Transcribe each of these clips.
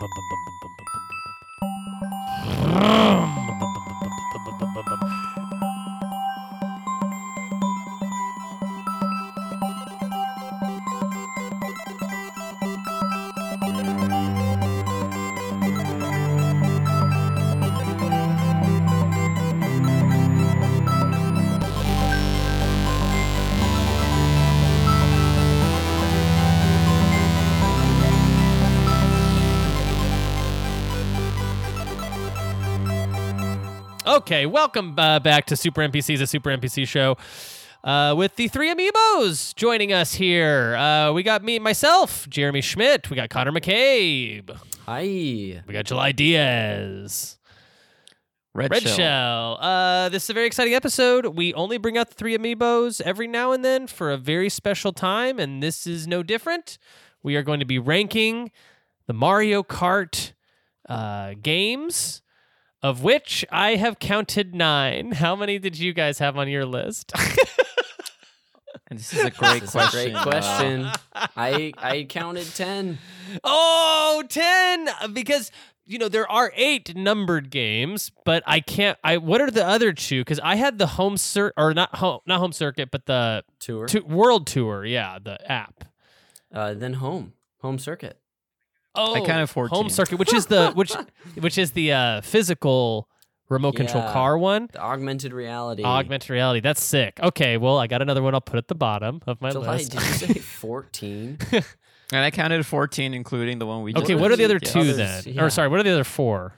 bum bum bum. Okay, welcome uh, back to Super NPCs, a Super NPC show. Uh, with the three amiibos joining us here. Uh, we got me, myself, Jeremy Schmidt. We got Connor McCabe. Hi. We got July Diaz. Red, Red Shell. Shell. Uh, this is a very exciting episode. We only bring out the three amiibos every now and then for a very special time, and this is no different. We are going to be ranking the Mario Kart uh, games, of which I have counted nine. How many did you guys have on your list? And this is a great This is a question. great question. I I counted ten. oh, 10! Because. You know there are eight numbered games, but I can't. I what are the other two? Because I had the home cir or not home, not home circuit, but the Tour. Tu- World Tour, yeah, the app. Uh, then home. Home circuit. Oh, counted 14. Home circuit, which is the which which is the uh, physical remote control Yeah. car one. The augmented reality. Augmented reality. That's sick. Okay, well, I got another one. I'll put at the bottom of my July, list. did you say fourteen? And I counted 14, including the one we just okay, what are the other Yeah. two Others, then? yeah. Or sorry, what are the other four?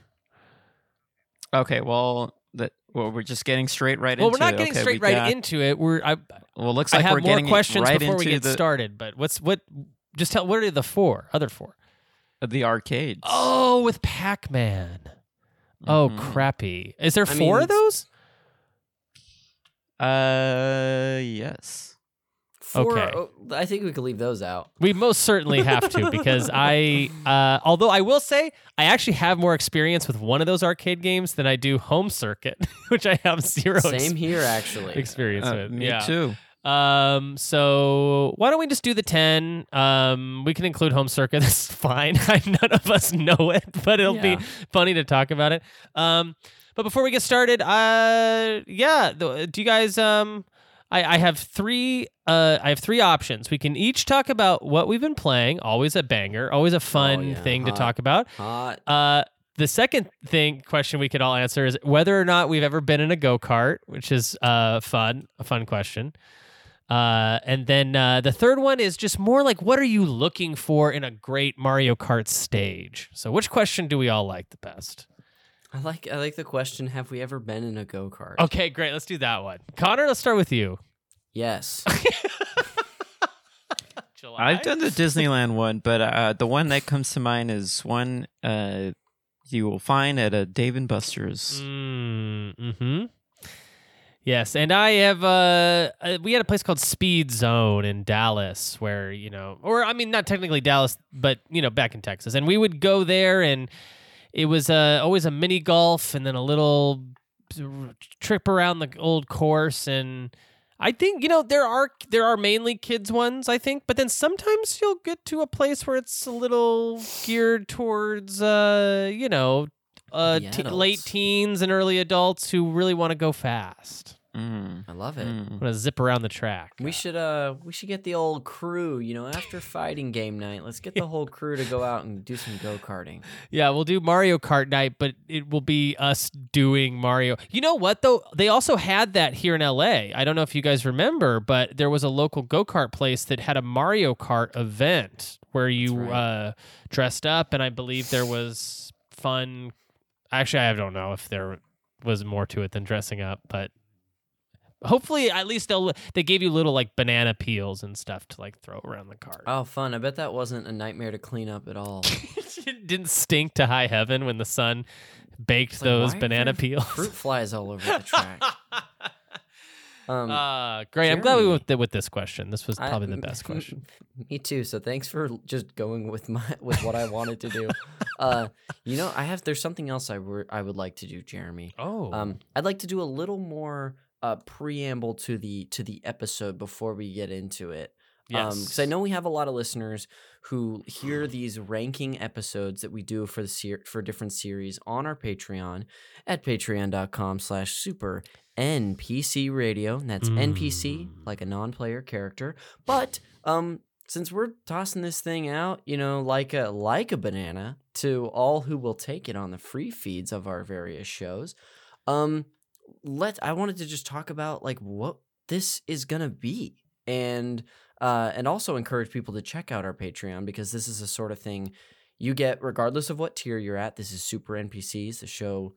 Okay, well, that well, we're just getting straight right Well, into we're not it. getting Okay, straight we right got- into it. We're I, Well, looks I like have we're more getting questions right before we into get the, started. But what's what? Just tell. What are the four? Other four? The arcades. Oh, with Pac Man. Oh, Mhm. crappy. Is there I four mean, of those? Uh, yes. Four, Okay. oh, I think we could leave those out. We most certainly have to because I, uh, although I will say, I actually have more experience with one of those arcade games than I do Home Circuit, which I have zero ex- Same here, actually. experience Uh, with. me yeah. too. Um. So why don't we just do the ten? Um. We can include Home Circuit. That's fine. None of us know it, but it'll Yeah. be funny to talk about it. Um. But before we get started, uh, yeah. Do you guys um? I, I have three uh I have three options. We can each talk about what we've been playing, always a banger, always a fun Oh, yeah, thing to talk about. Hot. Uh the second thing question we could all answer is whether or not we've ever been in a go-kart, which is uh fun, a fun question. Uh and then uh the third one is just more like what are you looking for in a great Mario Kart stage? So which question do we all like the best? I like I like the question. Have we ever been in a go kart? Okay, great. Let's do that one. Connor, let's start with you. Yes. July. I've done the Disneyland one, but uh, the one that comes to mind is one uh, you will find at a Dave and Buster's. Mm, hmm Yes, and I have. Uh, uh, we had a place called Speed Zone in Dallas, where you know, or I mean, not technically Dallas, but you know, back in Texas, and we would go there, and it was uh, always a mini golf, and then a little trip around the old course, and I think you know there are there are mainly kids ones, I think, but then sometimes you'll get to a place where it's a little geared towards, uh, you know, uh, te- late teens and early adults who really want to go fast, Mm. I love it. Mm. want to zip around the track. We should uh we should get the old crew, you know, after fighting game night, let's get the whole crew to go out and do some go karting. Yeah, we'll do Mario Kart night, but it will be us doing Mario. You know what though? They also had that here in LA. I don't know if you guys remember, but there was a local go kart place that had a Mario Kart event where you right. uh, dressed up, and I believe there was fun. Actually, I don't know if there was more to it than dressing up, but hopefully, at least they'll they gave you little like banana peels and stuff to like throw around the cart. Oh, fun. I bet that wasn't a nightmare to clean up at all. it didn't stink to high heaven when the sun baked like, those banana peels. Fruit flies all over the track. Um uh, great. I'm glad we went th- with this question. This was I- probably the best question. Me too. So thanks for just going with my with what I wanted to do. Uh, you know, I have there's something else I were, I would like to do, Jeremy. Oh, Um, I'd like to do a little more uh preamble to the to the episode before we get into it. Yes. because Yes. I know we have a lot of listeners who hear these ranking episodes that we do for the ser- for different series on our Patreon at patreon.com slash super NPC radio. And that's NPC, Mm. like a non-player character. But um since we're tossing this thing out, you know, like a like a banana to all who will take it on the free feeds of our various shows, um let I wanted to just talk about like what this is gonna be and uh and also encourage people to check out our Patreon because this is the sort of thing you get regardless of what tier you're at. This is Super NPCs, the show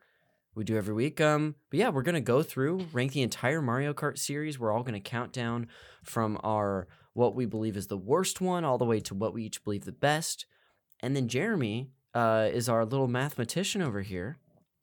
we do every week. Um, but yeah, we're gonna go through rank the entire Mario Kart series. We're all gonna count down from our what we believe is the worst one all the way to what we each believe the best. And then Jeremy uh, is our little mathematician over here.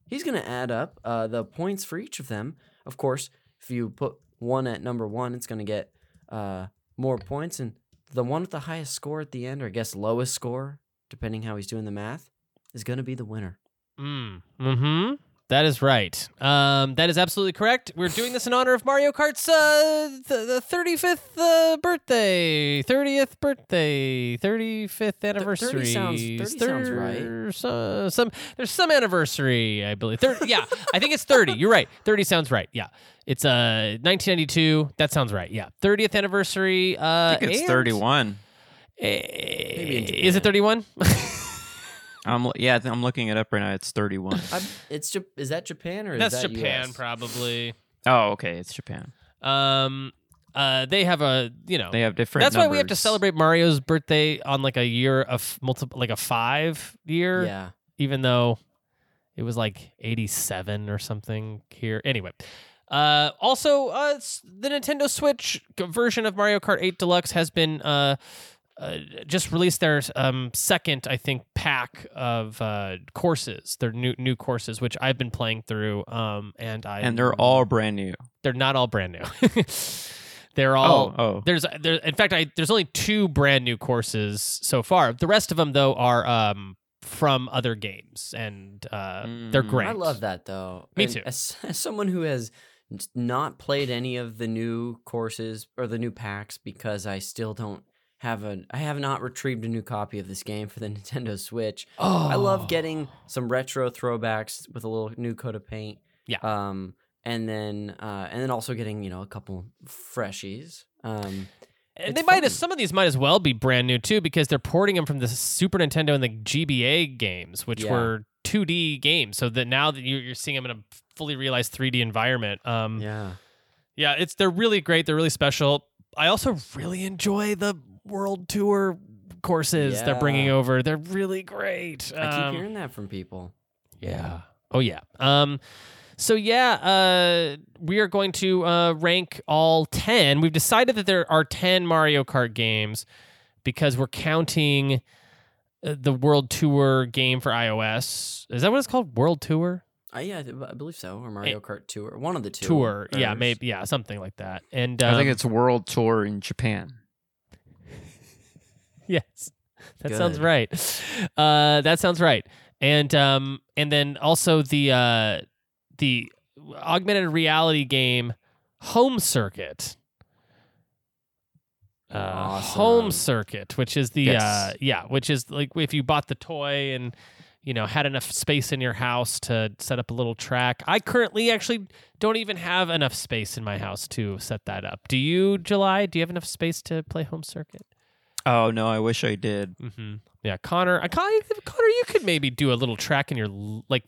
He's gonna add up uh, the points for each of them. Of course, if you put one at number one, it's gonna get uh, more points, and the one with the highest score at the end, or I guess lowest score, depending how he's doing the math, is gonna be the winner. Mm. Hmm. That is right. Um, that is absolutely correct. We're doing this in honor of Mario Kart's uh, th- the 35th uh, birthday, 30th birthday, 35th anniversary. sounds- 30 sounds right. There's, uh, some there's some anniversary, I believe. 30, yeah, I think it's 30. You're right. 30 sounds right. Yeah, it's uh 1992. That sounds right. Yeah, 30th anniversary. Uh, I think it's and- 31. Eh, in is it 31? I'm lo- yeah, I'm looking it up right now. It's 31. I, it's is that Japan or That's that Japan, US? probably. oh, okay, it's Japan. Um, uh, they have a you know. They have different. That's why we have to celebrate Mario's birthday on like a year of multiple, like a five year, Yeah, even though it was like eighty-seven or something here. Anyway, uh, also, uh, the Nintendo Switch version of Mario Kart 8 Deluxe has been uh, uh just released their um second, I think, pack of uh courses. Their new new courses, which I've been playing through. Um, and I and they're all brand new. they're not all brand new. they're all oh, oh, there's there in fact I there's only two brand new courses so far. The rest of them though are um from other games and uh they're Mm. great. I love that though. Me And too. As, as someone who has not played any of the new courses or the new packs because I still don't have a I have not retrieved a new copy of this game for the Nintendo Switch. Oh. I love getting some retro throwbacks with a little new coat of paint. Yeah. Um and then uh and then also getting, you know, a couple freshies. Um And they might as some of these might as well be brand new too because they're porting them from the Super Nintendo and the GBA games, which Yeah. were 2D games. So that now that you're, you're seeing them in a fully realized 3D environment, um, yeah. Yeah, it's they're really great. They're really special. I also really enjoy the world tour courses they're bringing over. They're really great. I keep Um, hearing that from people. Yeah. Oh yeah. Um so yeah, uh we are going to uh rank all 10. We've decided that there are 10 Mario Kart games because we're counting uh, the World Tour game for iOS. Is that what it's called? World Tour? Uh, yeah, I th- I believe so. Or Mario Kart Tour. One of the two. Tour. Yeah, maybe yeah, something like that. And I think um, it's World Tour in Japan. Yes, that sounds right. Uh, that sounds right. And um, and then also the uh, the augmented reality game Home Circuit. Uh, Home Circuit, which is the Yes. uh, yeah, which is like if you bought the toy and you know had enough space in your house to set up a little track. I currently actually don't even have enough space in my house to set that up. Do you, July? Do you have enough space to play Home Circuit? Oh no, I wish I did. Mm-hmm. Yeah, Connor. I Connor, Connor, you could maybe do a little track in your like.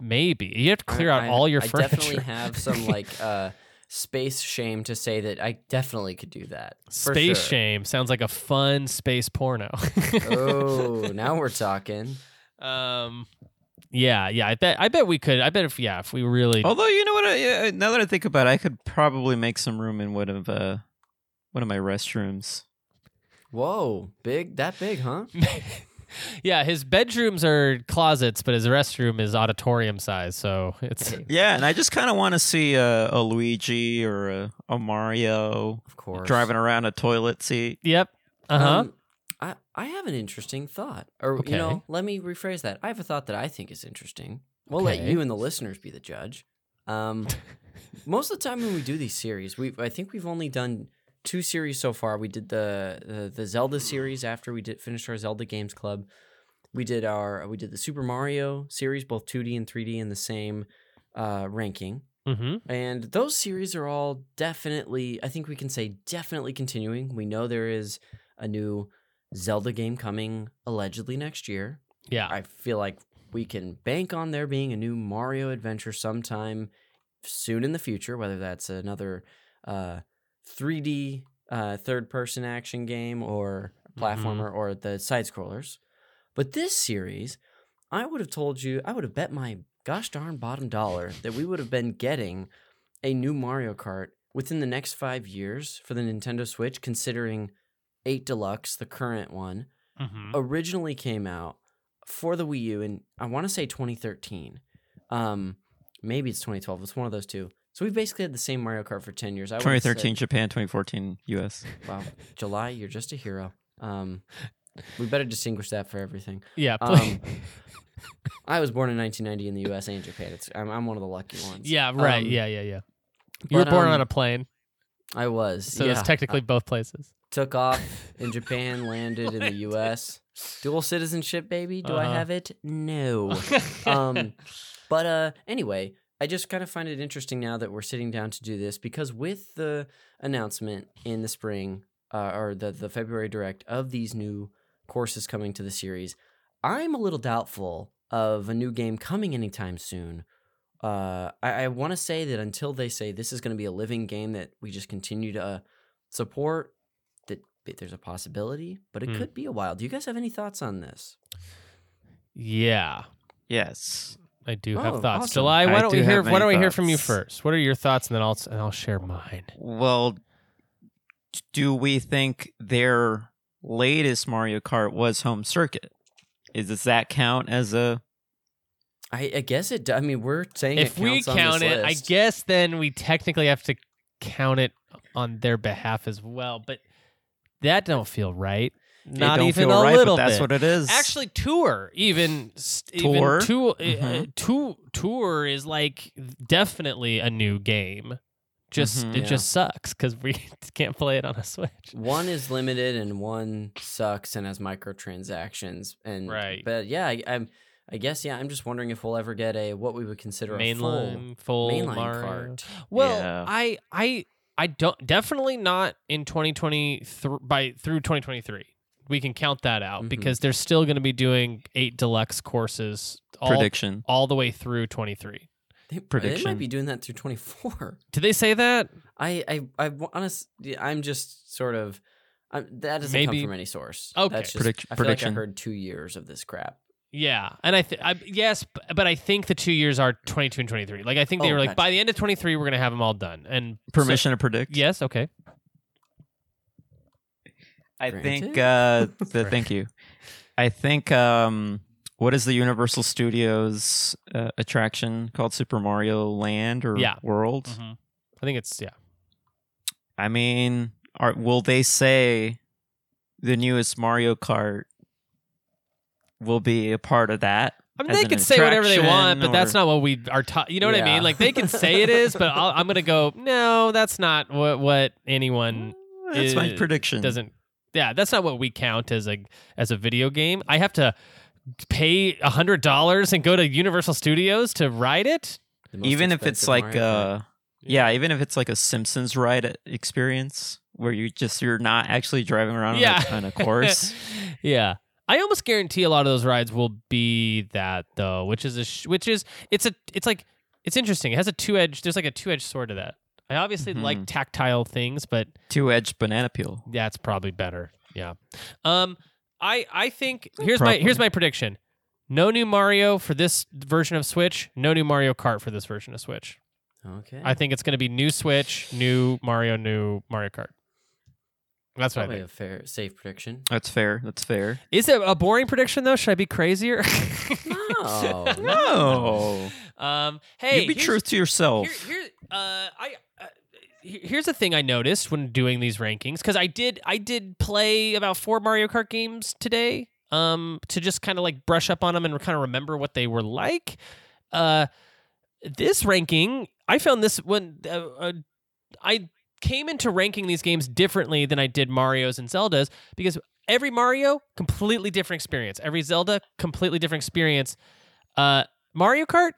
Maybe you have to I- clear out I- all your I furniture. I definitely have some like uh space shame to say that I definitely could do that. space sure. shame sounds like a fun space porno. Oh, now we're talking. Um, yeah, yeah. I bet. I bet we could. I bet if yeah, if we really. Although you know what, I, yeah, now that I think about it, I could probably make some room in one of uh, one of my restrooms. Whoa, big that big, huh? yeah, his bedrooms are closets, but his restroom is auditorium size. So it's Yeah, and I just kind of want to see a, a Luigi or a, a Mario of course. driving around a toilet seat. yep. Uh huh. Um, I have an interesting thought. Or Okay. you know, let me rephrase that. I have a thought that I think is interesting. We'll let you and the listeners be the judge. Um, most of the time when we do these series, we I think we've only done two series so far. We did the, the the Zelda series after we did finished our Zelda Games Club. We did our we did the Super Mario series, both 2D and 3D in the same uh, ranking. Mm-hmm. And those series are all definitely, I think we can say definitely continuing. We know there is a new Zelda game coming allegedly next year. Yeah. I feel like we can bank on there being a new Mario adventure sometime soon in the future, whether that's another uh, 3D uh, third person action game or platformer or the side scrollers. But this series, I would have told you, I would have bet my gosh darn bottom dollar that we would have been getting a new Mario Kart within the next five years for the Nintendo Switch, considering 8 Deluxe, the current one, mm-hmm. originally came out for the Wii U in I want to say 2013. Um, maybe it's 2012. It's one of those two. So we've basically had the same Mario Kart for 10 years. I 2013 said- Japan, 2014 US. wow, July, you're just a hero. Um, we better distinguish that for everything. Yeah. Um. I was born in 1990 in the U.S. and Japan. It's I'm, I'm one of the lucky ones. yeah. Right. um, yeah. Yeah. Yeah. You were born um, on a plane, I was. so yeah. it's technically both places. Took off in Japan, landed in the U.S. Dual citizenship, baby. Do I Uh-huh. have it? No. um, but uh, anyway, I just kind of find it interesting now that we're sitting down to do this because with the announcement in the spring uh, or the the February direct of these new courses coming to the series, I'm a little doubtful of a new game coming anytime soon. Uh, I, I want to say that until they say this is going to be a living game that we just continue to uh, support, there's a possibility, but it Hmm. could be a while. Do you guys have any thoughts on this? yeah. Yes. I do Oh, have thoughts. awesome. July, why I don't do we hear? Why don't we hear from you first? What are your thoughts, and then I'll and I'll share mine. Well, do we think their latest Mario Kart was home circuit? Is does that count as a I, I guess it. I mean, we're saying If it we counts on count this it, I guess then we technically have to count it on their behalf as well. But that don't feel right. Not even a right, little but that's bit. what it is. Actually, tour even Tour? even tour, uh, Mhm. tour tour is like definitely a new game. Just Mhm. it Yeah. just sucks because we can't play it on a Switch. one is limited and one sucks and has microtransactions. And Right. but yeah, I, I'm. I guess yeah. I'm just wondering if we'll ever get a what we would consider a full Mainline full mainline Mario. cart. Well, Yeah. I I I don't definitely not in 2020 by through 2023. We can count that out Mhm. because they're still going to be doing eight deluxe courses all, prediction. all the way through 23. They, they Prediction. might be doing that through 24. Did they say that? I I I honest. I'm just sort of. I'm, that doesn't Maybe- come from any source. Okay. That's just, Predict- I feel like I heard two years of this crap. Yeah, and I, th- I yes, but I think the two years are 22 and 23. Like I think they Oh, were like gotcha. by the end of 23 we're going to have them all done. And so- Permission to predict. yes, okay. I Granted. think. Uh, the, thank you. I think. Um, what is the Universal Studios uh, attraction called? Super Mario Land or Yeah. World? Mhm. I think it's yeah. I mean, are will they say the newest Mario Kart will be a part of that? I mean, they can say whatever they want, attraction but that's not what we are taught. You know what I mean? Like they can say it is, but I'll, I'm going to go. No, that's not what what anyone That's my uh, prediction. doesn't. Yeah, that's not what we count as a as a video game. I have to pay a hundred dollars and go to Universal Studios to ride it. Even if it's like a, Kart. uh yeah, even if it's like a Simpsons ride experience where you just you're not actually driving around Yeah. on, a, on a course. yeah. I almost guarantee a lot of those rides will be that though, which is a sh- which is it's a it's like it's interesting. It has a two edge. There's like a two edged sword to that. I obviously like Mhm. tactile things, but Two edged banana peel. that's probably better. Yeah. Um. I I think here's my here's my prediction. No new Mario for this version of Switch. No new Mario Kart for this version of Switch. okay, I think it's going to be new Switch, new Mario, new Mario Kart. That's what I probably think. a fair, safe prediction. That's fair. That's fair. Is it a boring prediction though? Should I be crazier? No, No. Um. Hey, you be truth to yourself. Here, here, uh, I. Uh, here's the thing I noticed when doing these rankings because I did I did play about four Mario Kart games today um to just kind of like brush up on them and kind of remember what they were like. Uh, this ranking I found this when uh, uh, I came into ranking these games differently than I did Mario's and Zelda's because every Mario completely different experience. Every Zelda completely different experience. Uh, Mario Kart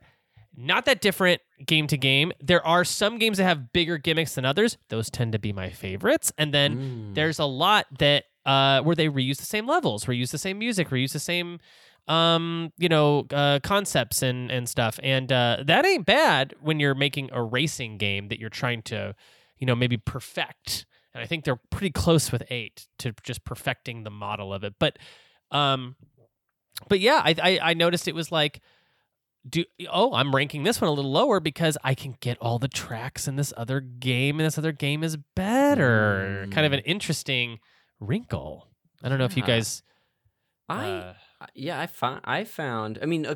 not that different game to game. There are some games that have bigger gimmicks than others. Those tend to be my favorites. And then Mm. there's a lot that uh, where they reuse the same levels, reuse the same music, reuse the same um, you know, uh, concepts and and stuff. And uh, that ain't bad when you're making a racing game that you're trying to, you know, maybe perfect. And I think they're pretty close with eight to just perfecting the model of it. But, um, but yeah, I I, I noticed it was like do oh i'm ranking this one a little lower because i can get all the tracks in this other game and this other game is better kind of an interesting wrinkle i don't know if you guys I uh, yeah, I found I found. I mean, uh,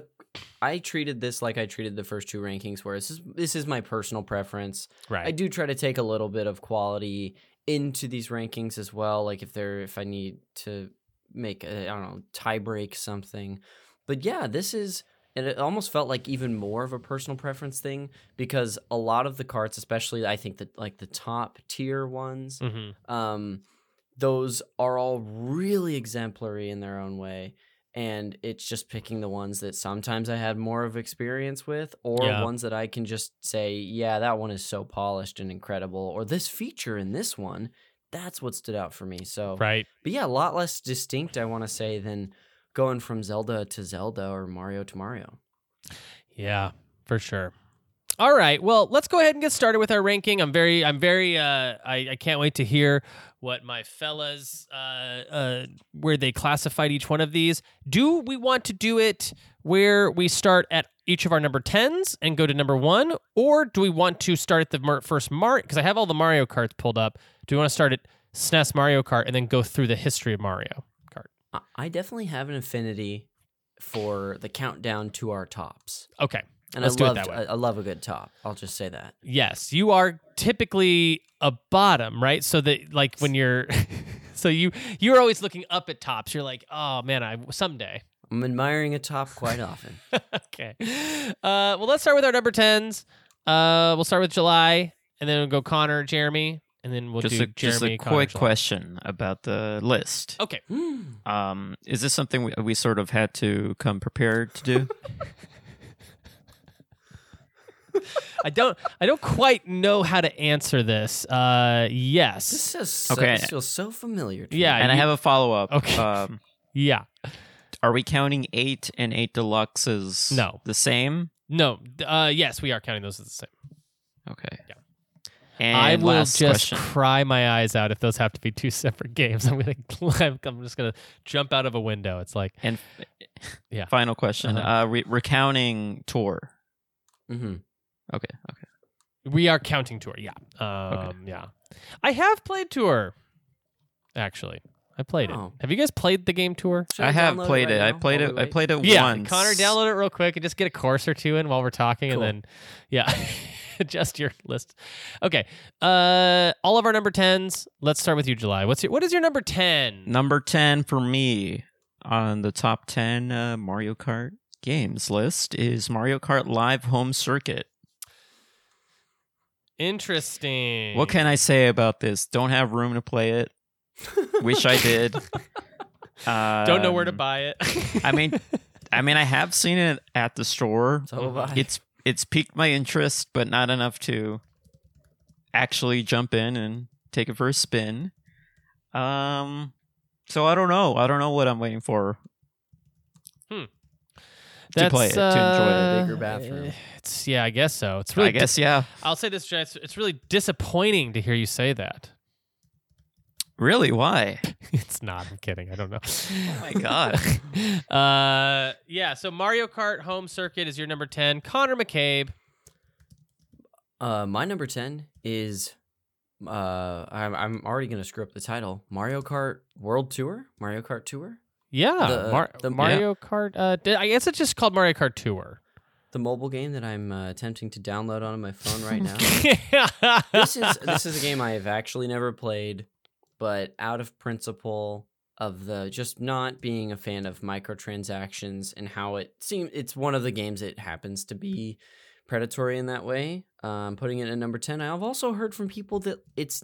I treated this like I treated the first two rankings, where this is this is my personal preference. right I do try to take a little bit of quality into these rankings as well. Like if they're if I need to make a I don't know tie break something, but yeah, this is. And it almost felt like even more of a personal preference thing because a lot of the carts, especially I think that like the top tier ones, hmm um, those are all really exemplary in their own way. And it's just picking the ones that sometimes I had more of experience with, or Yeah. ones that I can just say, yeah, that one is so polished and incredible, or this feature in this one, that's what stood out for me. So, right but yeah, a lot less distinct, I want to say, than going from Zelda to Zelda or Mario to Mario. yeah for sure all right well let's go ahead and get started with our ranking i'm very i'm very uh i, I can't wait to hear what my fellas uh uh where they classified each one of these do we want to do it where we start at each of our number 10s and go to number one or do we want to start at the mar- first Mario? Because I have all the Mario Karts pulled up. Do we want to start at SNES Mario Kart and then go through the history of Mario Kart? I- I definitely have an affinity for the countdown to our tops. Okay. And Let's I do it love that way. I, I love a good top. I'll just say that. Yes, you are typically a bottom, right? So that like when you're so you you're always looking up at tops. You're like, "Oh man, I someday." I'm admiring a top quite often. okay. Uh well, let's start with our number 10s. Uh we'll start with July and then we'll go Connor, Jeremy, and then we'll just do a just a Connor, quick July. question about the list. Okay. Um, is this something we, we sort of had to come prepared to do? I don't I don't quite know how to answer this. Uh yes. This yes. is so, Okay. this feels so familiar. To Yeah, me. and I have a follow up. Okay. Um, Yeah. are we counting eight and eight deluxes? No. the same. No. Uh yes, we are counting those as the same. Okay. Yeah. And I will just question. cry my eyes out if those have to be two separate games. I'm gonna, I'm just gonna jump out of a window. It's like, And Yeah. final question. Uh-huh. uh re- recounting tour. Mhm. Okay. Okay. we are counting tour. Yeah, um, yeah. I have played tour. Actually, I played Oh. it. Have you guys played the game tour? Should I have download played right it. I played while it. we I played it Yeah, once. Connor, download it real quick and just get a course or two in while we're talking, Cool. and then yeah, adjust your list. Okay, uh, all of our number tens. Let's start with you, July. What's your, what is your number ten? Number 10 for me on the top 10 uh, Mario Kart games list is Mario Kart Live Home Circuit. Interesting. What can I say about this? Don't have room to play it. Wish I did. Don't know where to Um, buy it. I mean, I mean, I have seen it at the store. So. It's it's piqued my interest, but not enough to actually jump in and take it for a spin. Um, so I don't know. I don't know what I'm waiting for. To play it, to enjoy it. uh, Bigger bathroom. It's yeah, I guess so. It's really I guess yeah. I'll say this, Jay, it's, it's really disappointing to hear you say that. Really? Why? it's not. I'm kidding. I don't know. Oh my god. uh, yeah. So Mario Kart Home Circuit is your number ten. Connor McCabe. Uh, my number ten is, uh, I'm I'm already gonna screw up the title. Mario Kart World Tour. Mario Kart Tour. Yeah, The- Mar- the- Mario Kart. Uh, I guess it's just called Mario Kart Tour. The mobile game that I'm uh, attempting to download on my phone right now. this is this is a game I have actually never played, but out of principle of the just not being a fan of microtransactions and how it seems it's one of the games it happens to be predatory in that way. Um, putting it at number ten. I've also heard from people that it's,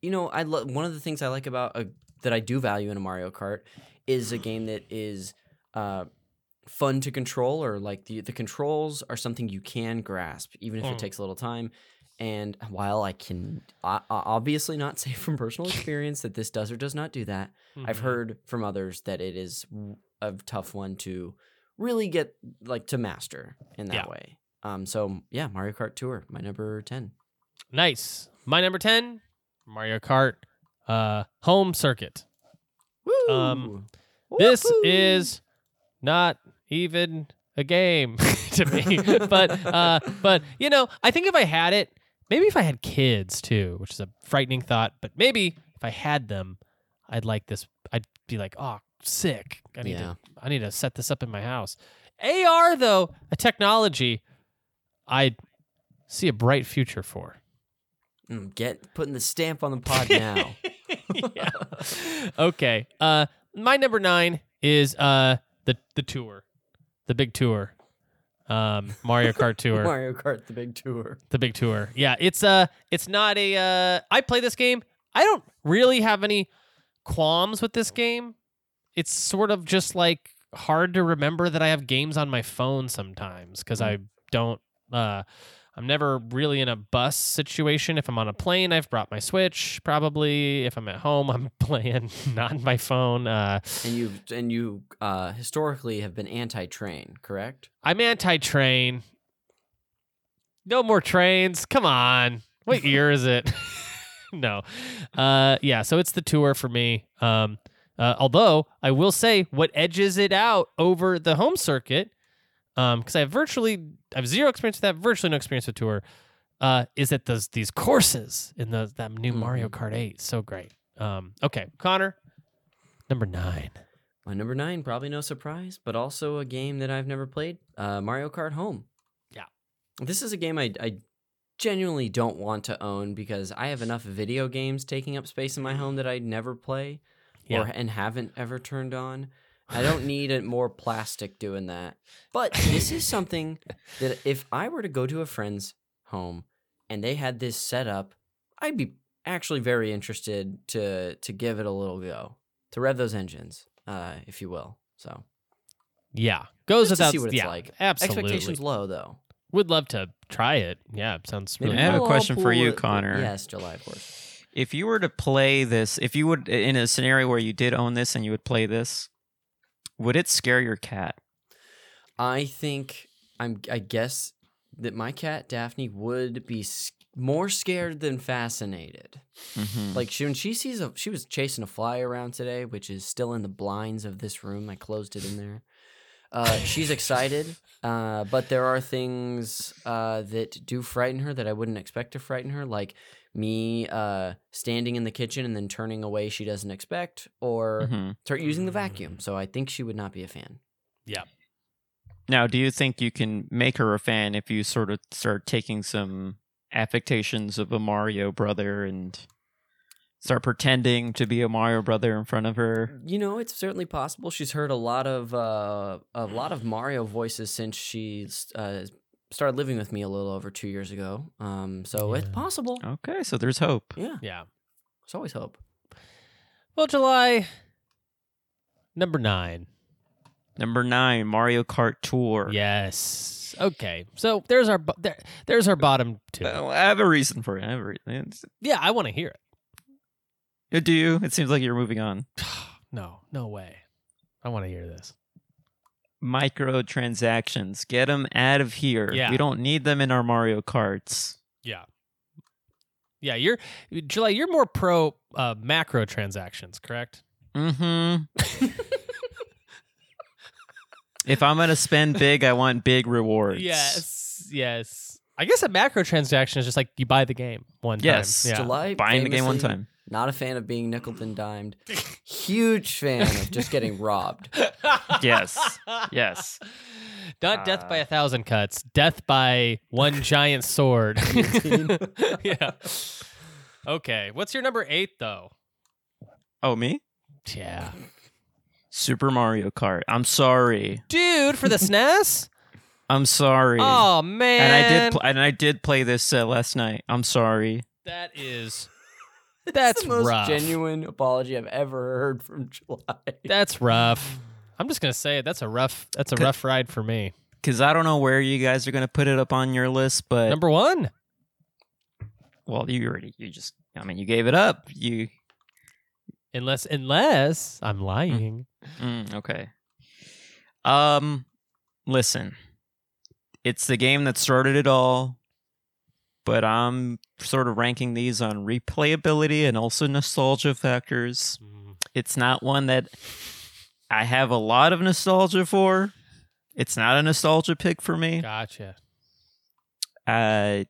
you know, I lo- one of the things I like about a, that I do value in a Mario Kart is a game that is uh, fun to control, or like the the controls are something you can grasp, even if Mm. it takes a little time. And while I can uh, obviously not say from personal experience that this does or does not do that, I've Mhm. heard from others that it is a tough one to really get like to master in that Yeah. way. Um, so yeah, Mario Kart Tour, my number ten. Nice. My number 10, Mario Kart uh, home circuit. Woo! Um, This Woohoo! is not even a game to me. but uh but you know, I think if I had it, maybe if I had kids too, which is a frightening thought, but maybe if I had them, I'd like this I'd be like, "Oh, sick. I need Yeah. to I need to set this up in my house." AR though, a technology I see a bright future for. Mm, get putting the stamp on the pod now. yeah. Okay. Uh, my number nine is uh the the tour, the big tour, um, Mario Kart tour, Mario Kart the big tour. the big tour. Yeah, it's uh, it's not a. Uh, I play this game. I don't really have any qualms with this game. It's sort of just like hard to remember that I have games on my phone sometimes because I don't. Uh, I'm never really in a bus situation. If I'm on a plane, I've brought my Switch. Probably, if I'm at home, I'm playing not on my phone. Uh, And you and you uh, historically have been anti-train, correct? I'm anti-train. No more trains. Come on. What year is it? no. Uh, yeah. So it's the tour for me. Um, uh, although I will say, what edges it out over the home circuit, because I have virtually, I have zero experience with that, virtually no experience with tour, uh, is that those these courses in the that new Mario Mhm. Kart Eight, so great. Um, okay, Connor, number nine. My number nine, probably no surprise, but also a game that I've never played, uh, Mario Kart Home. Yeah. This is a game I, I genuinely don't want to own because I have enough video games taking up space in my home that I never play Yeah. or and haven't ever turned on. I don't need a more plastic doing that. But this is something that if I were to go to a friend's home and they had this set up, I'd be actually very interested to to give it a little go, to rev those engines, uh, if you will. So Yeah, goes just to without see what it's yeah, like. Absolutely. expectations low though. Would love to try it. Yeah, it sounds really I have a question for you, Connor. Yes, July of course. If you were to play this, if you would in a scenario where you did own this and you would play this, would it scare your cat? I think I'm. I guess that my cat Daphne would be more scared than fascinated. Mhm. Like she when she sees a she was chasing a fly around today, which is still in the blinds of this room. I closed it in there. Uh, she's excited, uh, but there are things uh, that do frighten her that I wouldn't expect to frighten her, like me uh, standing in the kitchen and then turning away she doesn't expect, or Mhm. start using the vacuum. So I think she would not be a fan. Yeah. Now, do you think you can make her a fan if you sort of start taking some affectations of a Mario brother and start pretending to be a Mario brother in front of her? You know, it's certainly possible. She's heard a lot of uh, a lot of Mario voices since she's uh, started living with me a little over two years ago. Um, so it's possible. Okay, so there's hope. Yeah, Yeah. there's always hope. Well, July number nine. Number nine, Mario Kart Tour. Yes. Okay. So there's our bo- there, there's our bottom two. Well, I have a reason for it. I have a reason. Yeah, I want to hear it. Do you? It seems like you're moving on. No, no way. I want to hear this. Microtransactions. Get them out of here. Yeah. We don't need them in our Mario Karts. Yeah. Yeah, you're July. You're more pro uh, macro transactions, correct? Mm-hmm. if I'm gonna spend big, I want big rewards. Yes. Yes. I guess a macro transaction is just like you buy the game one time. Yes. Yeah. July Buying the game one time. Not a fan of being nickel and dimed. Huge fan of just getting robbed. Yes. Yes. Not death by Uh, a thousand cuts, death by one giant sword. yeah. Okay. What's your number eight, though? Oh, me? Yeah. Super Mario Kart. I'm sorry. Dude, for the SNES? I'm sorry. Oh man. and I did. Pl- and I did play this uh, last night. I'm sorry. that is It's That's the most rough. genuine apology I've ever heard from July. that's rough. I'm just gonna say it. That's a rough. That's a rough ride for me. Because I don't know where you guys are gonna put it up on your list, but Number one. well, you already. You just. I mean, you gave it up. You. Unless unless I'm lying. Mm, okay. Um, listen, it's the game that started it all, but I'm sort of ranking these on replayability and also nostalgia factors. Mm. It's not one that I have a lot of nostalgia for. It's not a nostalgia pick for me. Gotcha. Uh,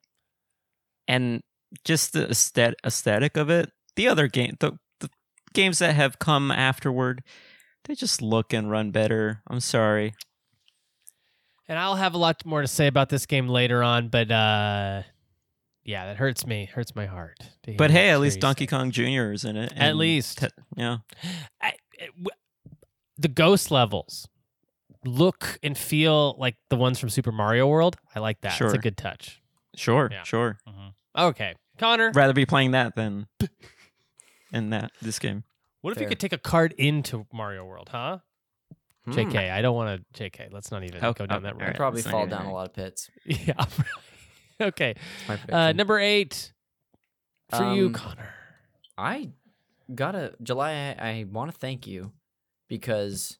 and just the aesthet- aesthetic of it. The other game, the, the games that have come afterward, they just look and run better. I'm sorry. And I'll have a lot more to say about this game later on, but uh yeah, that hurts me. Hurts my heart. But hey, at least Donkey say Kong Jr. is in it. it. At least te- yeah. I, it- w- the ghost levels look and feel like the ones from Super Mario World. I like that. It's a good touch. Sure, Yeah. sure. Okay, Connor, Rather be playing that than in that this game. what if you could take a card into Mario World, huh? Hmm. JK, I don't want to. JK, let's not even Oh, go down oh, that all road. I'd probably fall down right. a lot of pits. Yeah. okay. Uh, number eight for you, Um, Connor. I gotta July. I, I want to thank you because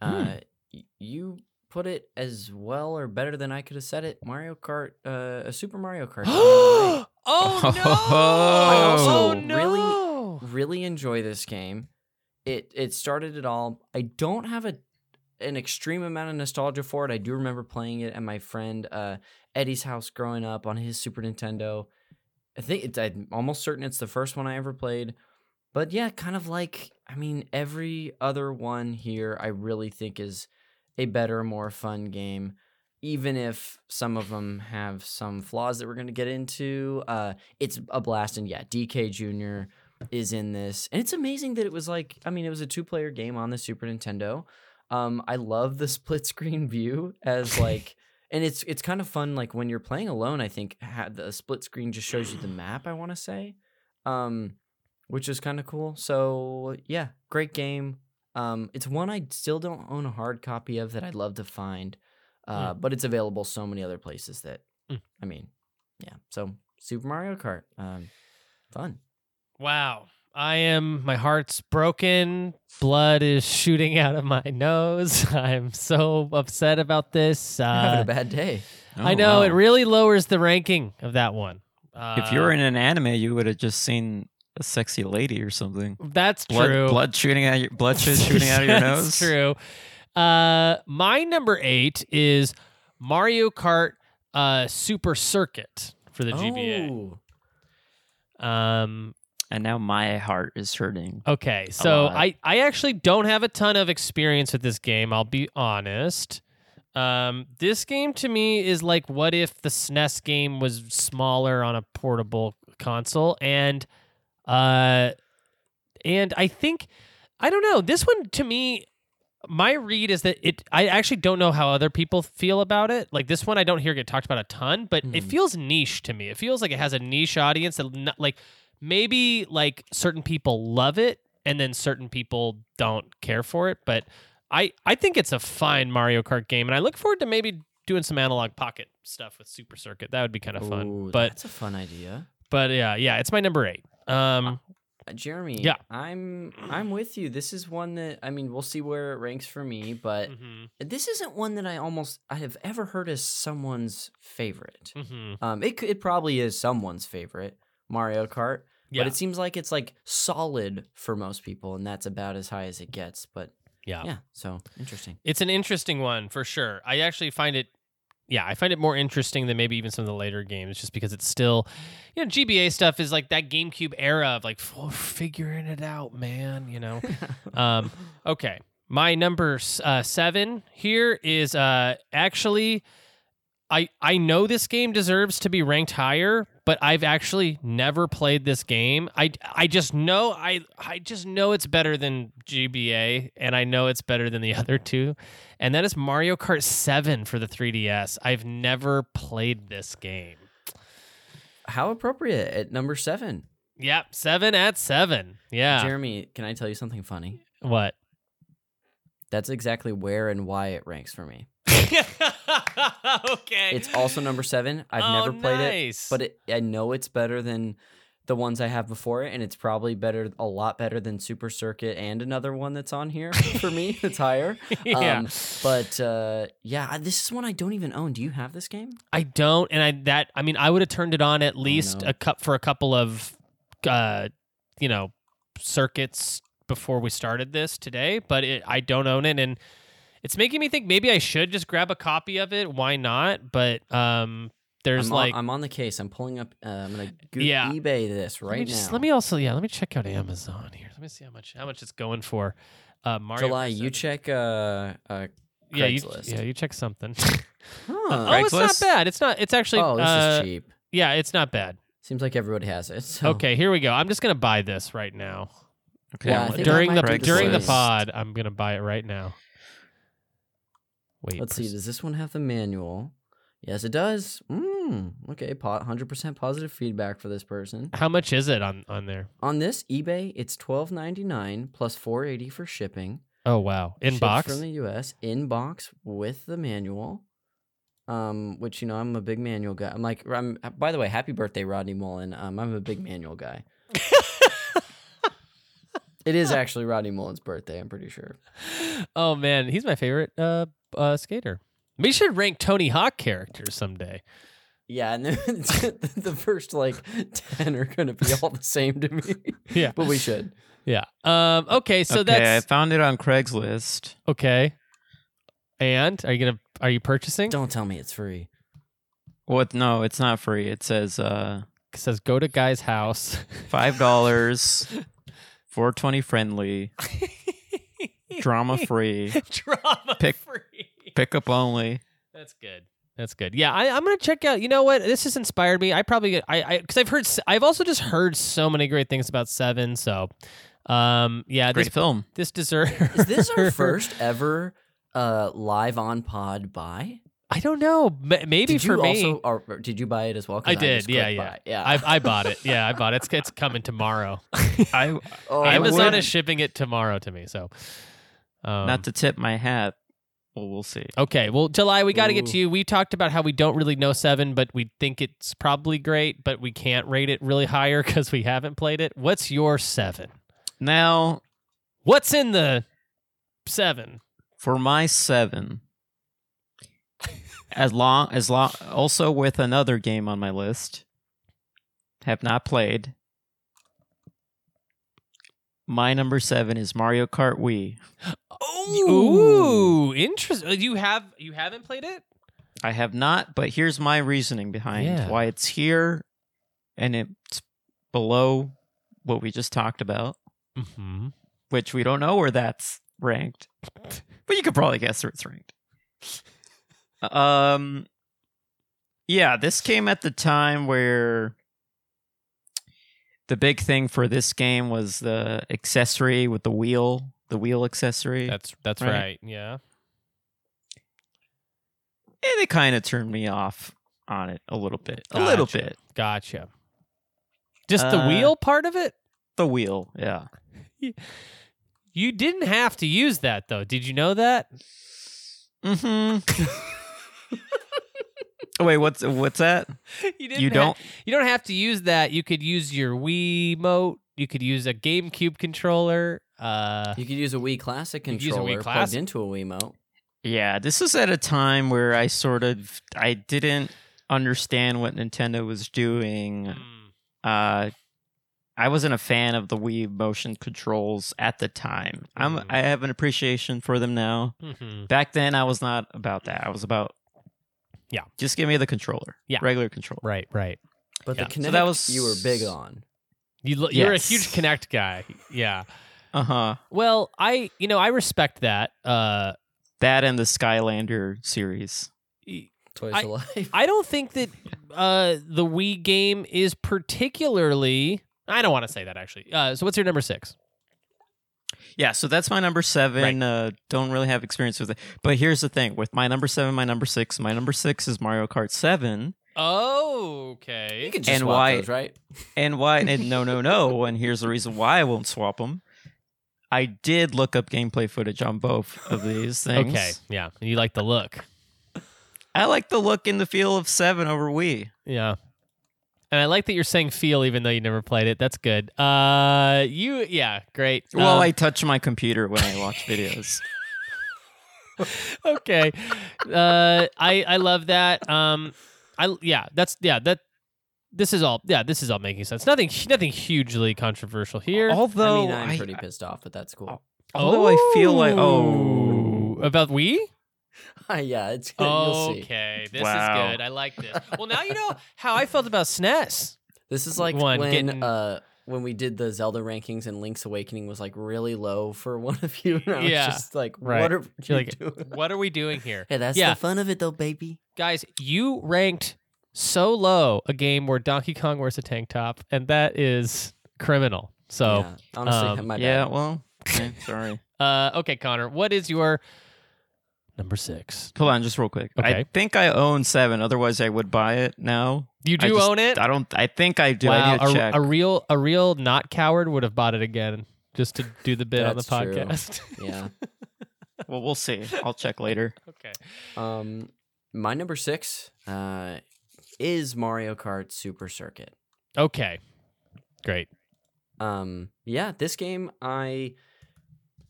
uh, y- you put it as well or better than I could have said it. Mario Kart, uh, a Super Mario Kart. oh no! I also oh, no! really- really enjoy this game. It it started it all. I don't have a an extreme amount of nostalgia for it. I do remember playing it at my friend uh, Eddie's house growing up on his Super Nintendo. I think it's, I'm almost certain it's the first one I ever played. But yeah, kind of like I mean every other one here I really think is a better, more fun game. Even if some of them have some flaws that we're going to get into, uh, it's a blast. And yeah, DK Jr. is in this, and it's amazing that it was like I mean it was a two player game on the Super Nintendo. Um, I love the split screen view as like, and it's it's kind of fun like when you're playing alone. I think ha- the split screen just shows you the map. I want to say, um, which is kind of cool. So yeah, great game. Um, it's one I still don't own a hard copy of that I'd love to find, uh, but it's available so many other places that Mm. I mean, yeah. So Super Mario Kart, um, fun. Wow. I am, my heart's broken. Blood is shooting out of my nose. I'm so upset about this. You're having Uh, a bad day. I Oh, know it really lowers the ranking of that one. Uh, If you were in an anime, you would have just seen a sexy lady or something. that's Blood, true. blood shooting out your blood shit shooting out of your nose. That's true. Uh, my number eight is Mario Kart uh, Super Circuit for the GBA. Oh. Um, And now my heart is hurting. Okay, so. I, I actually don't have a ton of experience with this game. I'll be honest. Um, this game to me is like what if the SNES game was smaller on a portable console, and uh, and I think I don't know. This one to me, my read is that it. I actually don't know how other people feel about it. Like this one, I don't hear get talked about a ton, but it Hmm. feels niche to me. It feels like it has a niche audience that not, like maybe like certain people love it and then certain people don't care for it but i i think it's a fine mario kart game and i look forward to maybe doing some Analogue Pocket stuff with super circuit that would be kind of fun Ooh, but that's a fun idea. but yeah yeah it's my number eight um Uh, Jeremy, Yeah. I'm I'm with you. This is one that I mean, we'll see where it ranks for me, but mhm, this isn't one that I almost I have ever heard as someone's favorite. mhm. Um, it it probably is someone's favorite Mario Kart, yeah but it seems like it's like solid for most people, and that's about as high as it gets. But yeah yeah, so interesting. it's an interesting one for sure i actually find it yeah i find it more interesting than maybe even some of the later games just because it's still you know gba stuff is like that gamecube era of like f- figuring it out man you know Um, okay, my number uh, seven here is uh, actually I I know this game deserves to be ranked higher, but I've actually never played this game. I I just know I I just know it's better than GBA, and I know it's better than the other two, and that is Mario Kart Seven for the 3DS. I've never played this game. How appropriate at number seven. Yep, seven at seven. Yeah. Jeremy, can I tell you something funny? what? That's exactly where and why it ranks for me. okay. It's also number seven. I've Oh, never played it, but it, I know it's better than the ones I have before it, and it's probably better, a lot better than Super Circuit and another one that's on here for me. It's higher. yeah. Um, but uh, yeah, this is one I don't even own. Do you have this game? I don't, and I that I mean I would have turned it on at least no. a cup for a couple of, uh, you know, circuits before we started this today. But it, I don't own it, and it's making me think maybe I should just grab a copy of it. Why not? But um, there's I'm like on, I'm on the case. I'm pulling up. Uh, I'm gonna go- Yeah. eBay this let right me now. let me also yeah let me check out Amazon here. Let me see how much how much it's going for. Uh, Mario July. You check. Uh, uh, yeah you yeah you check something. huh. oh, it's not bad. It's not. It's actually. oh, this uh, is cheap. Yeah, it's not bad. Seems like everybody has it. So. Okay, here we go. I'm just gonna buy this right now. Okay. Yeah, I I'm think looking during the during the pod, I'm gonna buy it right now. Wait, Let's see. Does this one have the manual? Yes, it does. Mm, okay, po- 100% positive feedback for this person. How much is it on on there? On this eBay, it's 12.99 plus 4.80 for shipping. Oh wow, in Shipped box. from the U.S. in box with the manual. Um, which you know, I'm a big manual guy. I'm like, I'm. By the way, happy birthday, Rodney Mullen. Um, I'm a big manual guy. It is actually Rodney Mullen's birthday. I'm pretty sure. oh man, he's my favorite uh, uh skater. We should rank Tony Hawk characters someday. Yeah, and then the first like ten are gonna be all the same to me. Yeah. but we should. Yeah. Um. Okay. So okay, that's I found it on Craigslist. okay. And are you gonna are you purchasing? Don't tell me it's free. What? No, it's not free. It says uh, It says go to guy's house. five dollars, four twenty friendly, drama free, Drama Pick- free. pickup only. That's good. That's good. Yeah, I, I'm gonna check out. You know what? This has inspired me. I probably get. I I because I've heard. I've also just heard so many great things about Seven. So, um, yeah, Great this film. this deserves. Is this our first ever uh live on pod buy? I don't know. M- maybe Did for you me. also or or did you buy it as well? I did. just Yeah, yeah. buy. yeah. I I bought it. Yeah, I bought it. It's it's coming tomorrow. I oh, Amazon would- is shipping it tomorrow to me. So, um, not to tip my hat. Well, we'll see. Okay, well, July, we got to get to you. We talked about how we don't really know seven, but we think it's probably great, but we can't rate it really higher because we haven't played it. What's your seven? Now What's in the seven? for my seven. As long as long, also with another game on my list, have not played. My number seven is Mario Kart Wii. Ooh, interesting. You have you haven't played it? I have not, but here's my reasoning behind Yeah. why it's here, and it's below what we just talked about, Mm-hmm. which we don't know where that's ranked, but you could probably guess where it's ranked. Um, yeah, this came at the time where the big thing for this game was the accessory with the wheel, the wheel accessory. That's that's Right. right. Yeah. and it kind of turned me off on it a little bit. A little bit. Gotcha. Just the Uh, wheel part of it? The wheel, yeah. You didn't have to use that though. Did you know that? Mm-hmm. Wait, what's what's that? You didn't You don't? you don't have to use that. You could use your Wii mote. You could use a GameCube controller. Uh, You could use a Wii Classic You could use a Wii controller plugged into a Wii Wiimote. Yeah, this is at a time where I sort of I didn't understand what Nintendo was doing. mm, Uh I wasn't a fan of the Wii motion controls at the time. I'm Mhm. I have an appreciation for them now. mhm. Back then I was not about that. I was about Yeah. Just give me the controller. Yeah. Regular controller. Right, right. But Yeah. the So that was- you were big on. You, lo- You're a huge Kinect guy. Yeah. Uh-huh. Well, I you know I respect that. Uh, That and the Skylander series. y- Toys I- alive. I don't think that uh, the Wii game is particularly. I don't want to say that actually. Uh, so what's your number six? Yeah, so that's my number seven. Uh, don't really have experience with it, but here's the thing: with my number seven, my number six, my number six is Mario Kart Seven, Oh, okay. you can just and swap why- those, right? and why? And no, no, no. And here's the reason why I won't swap them. I did look up gameplay footage on both of these things. Okay, yeah. You like the look. I like the look and the feel of Seven over Wii. Yeah. And I like that you're saying feel even though you never played it. That's good. Uh you yeah, great. Well, Um, I touch my computer when I watch videos. okay. Uh I I love that. Um I yeah, that's yeah, that this is all yeah, this is all making sense. Nothing nothing hugely controversial here. Although I mean, I'm I- pretty pissed off, but that's cool. although I feel like oh, about we? yeah, it's good. You'll see. Okay, this Wow. is good. I like this. Well, now you know how I felt about SNES. This is like One, when getting- uh when we did the Zelda rankings and Link's Awakening was like really low for one of you. And I was Yeah, just like, right. what are you like, doing? What are we doing here? Hey, that's Yeah. the fun of it though, baby. Guys, you ranked so low a game where Donkey Kong wears a tank top, and that is criminal. So, yeah, honestly, um, my bad. yeah. Well, okay, sorry. uh, okay, Connor, what is your number six? Hold on, just real quick. Okay. I think I own Seven. Otherwise, I would buy it now. You I do just- own it? I don't. I think I do. I wow, need a, check. a real a real not coward would have bought it again just to do the bit on the podcast. Yeah. well, we'll see. I'll check later. okay. Um, my number six uh is Mario Kart Super Circuit. Okay. Great. Um, yeah, this game I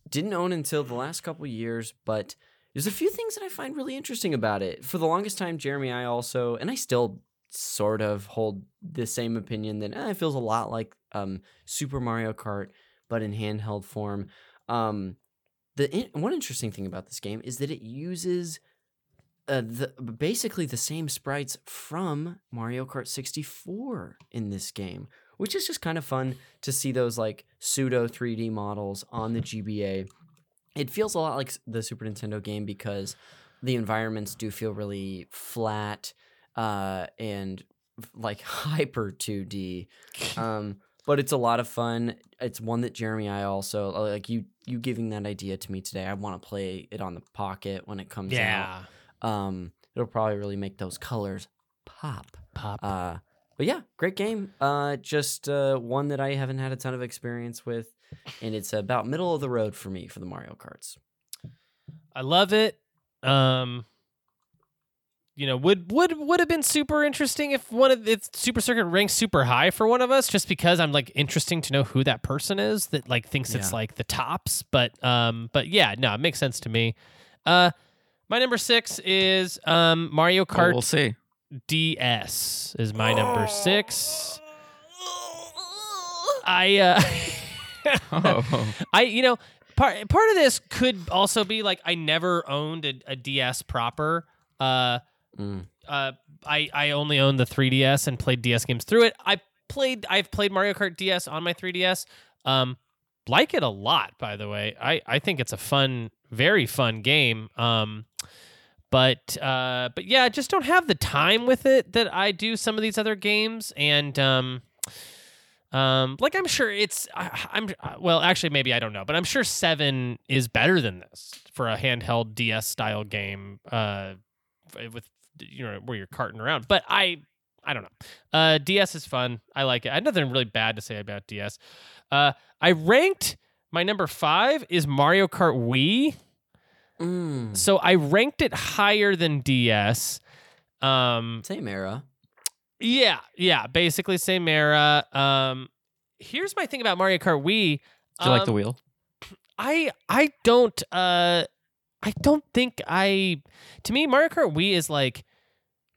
didn't own until the last couple years, but there's a few things that I find really interesting about it. For the longest time, Jeremy, I also, and I still sort of hold the same opinion that eh, it feels a lot like um, Super Mario Kart, but in handheld form. Um, the in- one interesting thing about this game is that it uses uh, the basically the same sprites from Mario Kart 64 in this game, which is just kind of fun to see those like pseudo 3D models on the GBA. It feels a lot like the Super Nintendo game because the environments do feel really flat uh, and like hyper 2D. Um, but it's a lot of fun. It's one that Jeremy I also uh, like you you giving that idea to me today. I want to play it on the pocket when it comes out. Yeah. Um, it'll probably really make those colors pop. Pop. Uh, but yeah, great game. Uh, just uh, one that I haven't had a ton of experience with, and it's about middle of the road for me for the Mario Karts. I love it. Um, you know, would would would have been super interesting if one of if Super Circuit ranks super high for one of us, just because I'm like interesting to know who that person is that like thinks it's like the tops. But um, but yeah, no, it makes sense to me. Uh, my number six is um Mario Well, Kart we'll see. DS is my number six. I uh, Oh, I you know part part of this could also be like I never owned a, a DS proper. Uh, Mm. uh, I I only owned the 3DS and played DS games through it. I played I've played Mario Kart DS on my 3DS. Um, like it a lot, by the way. I I think it's a fun, very fun game. Um, but uh, but yeah, I just don't have the time with it that I do some of these other games, and um. Um, like I'm sure it's I, I'm well actually maybe I don't know but I'm sure seven is better than this for a handheld DS style game uh with you know where you're carting around but I I don't know. Uh DS is fun. I like it. I have nothing really bad to say about DS uh I ranked my number five is Mario Kart Wii. Mm. so I ranked it higher than DS um Same era. Yeah, yeah, basically same era. Um, here's my thing about Mario Kart Wii. do you like the Um, wheel? I I don't uh I don't think I to me Mario Kart Wii is like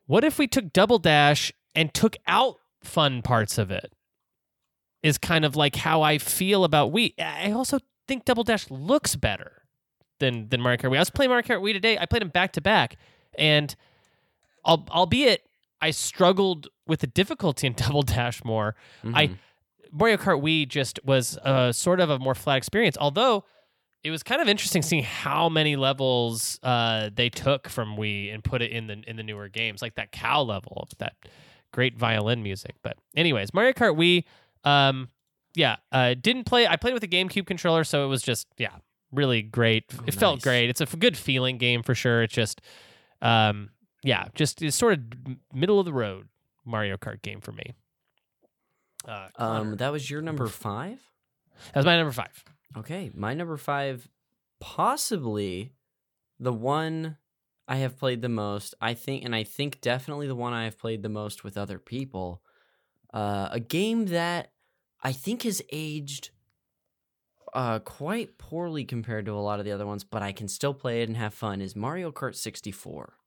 what if we took Double Dash and took out fun parts of it? Is kind of like how I feel about Wii. I also think Double Dash looks better than than Mario Kart Wii. I was playing Mario Kart Wii today. I played them back to back and al- albeit I struggled with the difficulty in Double Dash more. I Mhm. Mario Kart Wii just was uh, sort of a more flat experience. Although it was kind of interesting seeing how many levels uh, they took from Wii and put it in the in the newer games, like that cow level of that great violin music. But anyways, Mario Kart Wii, um, yeah, uh, didn't play. I played with a GameCube controller, so it was just yeah, really great. Oh, it felt great. It's a good feeling game for sure. It's just, um, yeah, just it's sort of middle of the road Mario Kart game for me. Uh, Um, that was your number five. that was my number five. Okay, my number five, possibly the one I have played the most. I think, and I think definitely the one I have played the most with other people. Uh, a game that I think has aged uh, quite poorly compared to a lot of the other ones, but I can still play it and have fun. Is Mario Kart 64. Mm.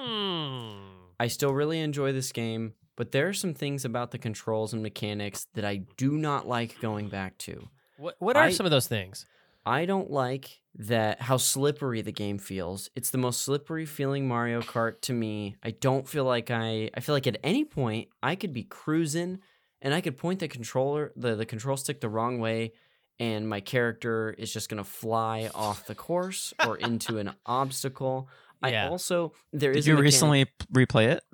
Hmm. I still really enjoy this game, but there are some things about the controls and mechanics that I do not like going back to. What what are I- some of those things? I don't like that how slippery the game feels. It's the most slippery feeling Mario Kart to me. I don't feel like I I feel like at any point I could be cruising and I could point the controller the, the control stick the wrong way and my character is just going to fly off the course or into an obstacle. I also there is Did a you mechanic- recently replay it?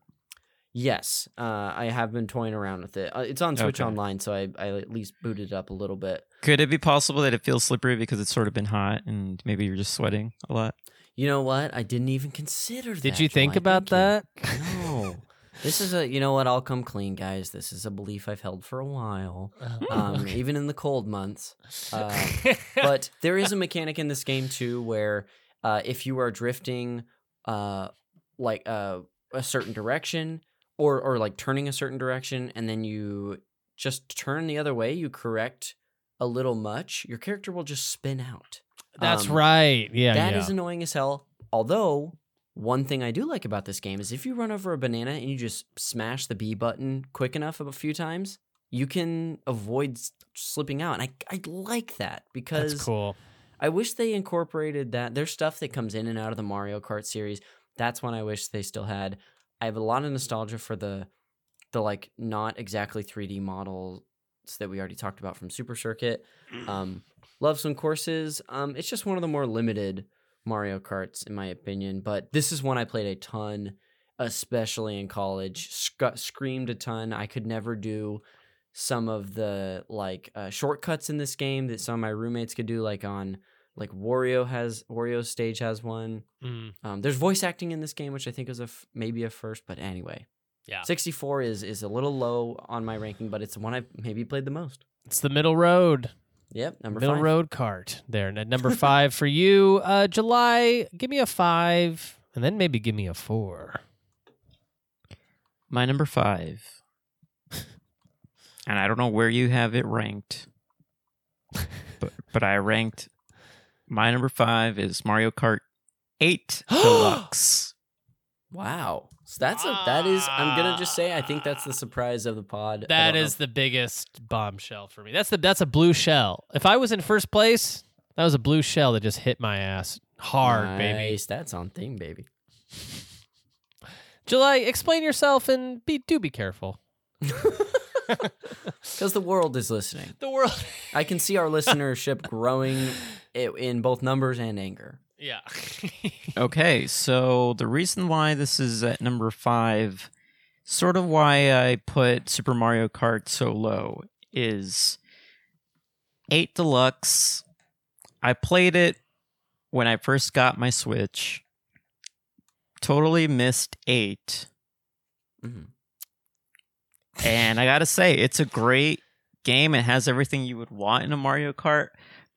Yes, uh, I have been toying around with it. Uh, it's on Switch Okay. Online, so I, I at least booted it up a little bit. Could it be possible that it feels slippery because it's sort of been hot and maybe you're just sweating a lot? You know what? I didn't even consider that. Did you think July. about Thank you. that? No. This is a, you know what? I'll come clean, guys. This is a belief I've held for a while, um, even in the cold months. Uh, but there is a mechanic in this game too, where uh, if you are drifting, uh, like uh, a certain direction, or or like turning a certain direction, and then you just turn the other way, you correct a little much, your character will just spin out. That's Um, right. Yeah, That yeah. is annoying as hell. Although, one thing I do like about this game is if you run over a banana and you just smash the B button quick enough a few times, you can avoid slipping out. And I, I like that because That's cool. I wish they incorporated that. There's stuff that comes in and out of the Mario Kart series. That's one I wish they still had. I have a lot of nostalgia for the the like not exactly 3D models that we already talked about from Super Circuit. Um, love some courses. Um, it's just one of the more limited Mario Karts in my opinion. But this is one I played a ton, especially in college. Sc- screamed a ton. I could never do some of the like uh, shortcuts in this game that some of my roommates could do, like on like Wario has Wario's stage has one. Mm, Um, there's voice acting in this game, which I think is a f- maybe a first, but anyway, yeah. 64 is is a little low on my ranking, but it's the one I've maybe played the most. It's the middle road. Yep, number middle five. road cart there. And at number five for you, uh, July, give me a five, and then maybe give me a four. My number five. And I don't know where you have it ranked. but but I ranked my number five is Mario Kart 8 Deluxe. Wow, so that's a that is. I'm gonna just say I think that's the surprise of the pod. That is know the biggest bombshell for me. That's the that's a blue shell. If I was in first place, that was a blue shell that just hit my ass hard, baby. That's on theme, baby. July, explain yourself and be do be careful. Because the world is listening. The world. I can see our listenership growing in both numbers and anger. yeah. Okay, so the reason why this is at number five, sort of why I put Super Mario Kart so low, is 8 Deluxe. I played it when I first got my Switch. Totally missed 8. Mhm. And I gotta say, it's a great game. It has everything you would want in a Mario Kart,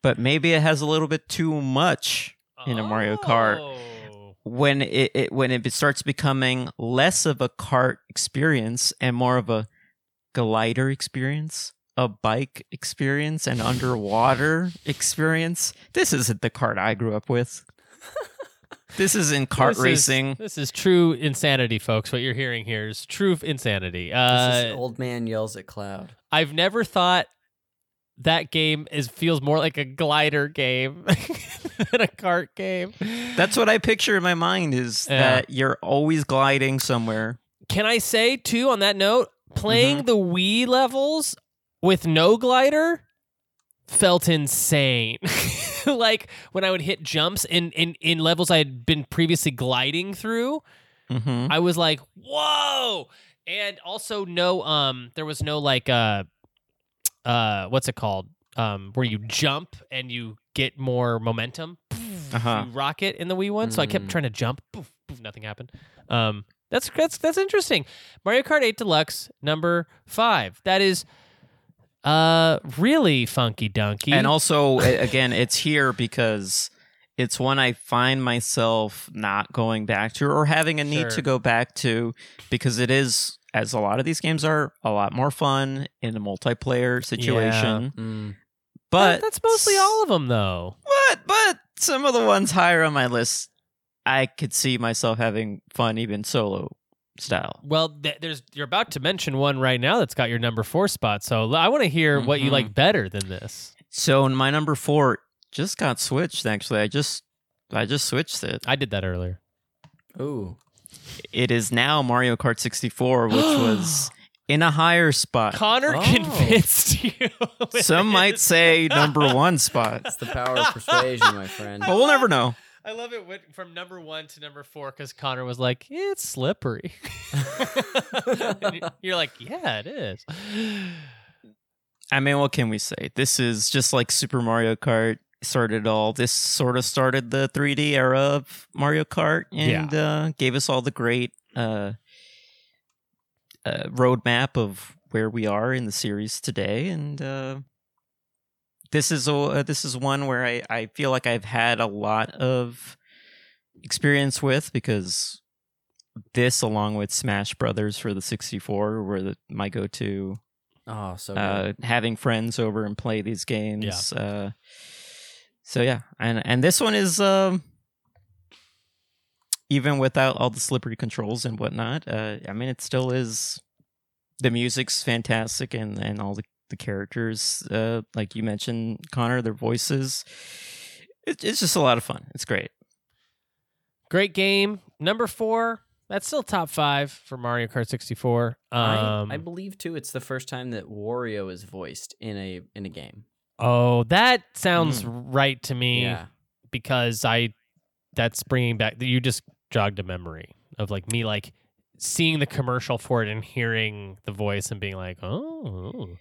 but maybe it has a little bit too much in a Mario Kart. Oh. when it, it when it starts becoming less of a kart experience and more of a glider experience, a bike experience, an underwater experience. This isn't the kart I grew up with. This is in kart This is- racing. this is true insanity, folks. What you're hearing here is true insanity. This Uh, is old man yells at cloud. I've never thought that game is feels more like a glider game than a kart game. That's what I picture in my mind is Yeah. that you're always gliding somewhere. Can I say too on that note, playing the Wii levels with no glider felt insane. like when I would hit jumps in, in in levels I had been previously gliding through, Mm-hmm. I was like, "Whoa!" And also no um there was no like uh uh what's it called? Um where you jump and you get more momentum. Uh-huh. You rocket in the Wii one, so I kept Mm. trying to jump. Poof, poof, nothing happened. Um that's that's that's interesting. Mario Kart 8 Deluxe number 5. That is uh really funky donkey. And also, again, it's here because it's one I find myself not going back to or having a need Sure. to go back to because it is, as a lot of these games are, a lot more fun in a multiplayer situation. Mm. But that's mostly all of them though. But but some of the ones higher on my list, I could see myself having fun even solo style. Well, th- there's you're about to mention one right now that's got your number 4 spot. So I want to hear what you Mhm. like better than this. So my number four just got switched. Actually, I just I just switched it. I did that earlier. Ooh. It is now Mario Kart 64, which was in a higher spot. Connor Oh. convinced you. Some might say number one spot, It's the power of persuasion, my friend. but we'll never know. I love it went from number one to number four because Connor was like, "It's slippery." You- You're like, "Yeah, it is." I mean, what can we say? This is just like Super Mario Kart started all. This sort of started the 3D era of Mario Kart and uh, gave us all the great uh, uh, roadmap of where we are in the series today. And uh, this is a uh, this is one where I, I feel like I've had a lot of experience with because this, along with Smash Brothers for the 64, were the, my go to Oh, so uh, having friends over and play these games. Uh, so yeah, and and this one is um, even without all the slippery controls and whatnot. Uh, I mean, it still is. The music's fantastic, and and all the the characters, uh, like you mentioned, Connor, their voices. It, it's just a lot of fun. It's great. Great game. Number four. That's still top five for Mario Kart 64. Um, I, I believe too. It's the first time that Wario is voiced in a in a game. oh, that sounds right to me Yeah. because I. That's bringing back. You just jogged a memory of like me like seeing the commercial for it and hearing the voice and being like, oh.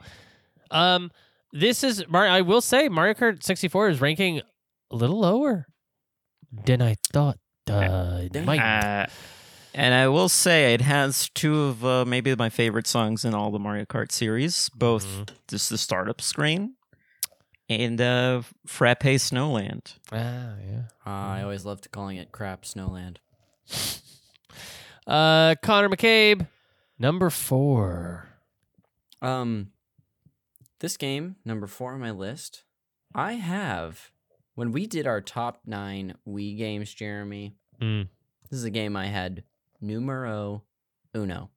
Um, this is Mario. I will say Mario Kart 64 is ranking a little lower than I thought. Uh, it might. Uh, and I will say it has two of uh, maybe my favorite songs in all the Mario Kart series, both Mhm. just the startup screen and uh, Frappe Snowland. Ah, yeah. Uh, I always loved calling it crap Snowland. Uh, Connor McCabe, number four. Um, this game number four on my list. I have when we did our top nine Wii games, Jeremy. Mm. This is a game I had numero uno,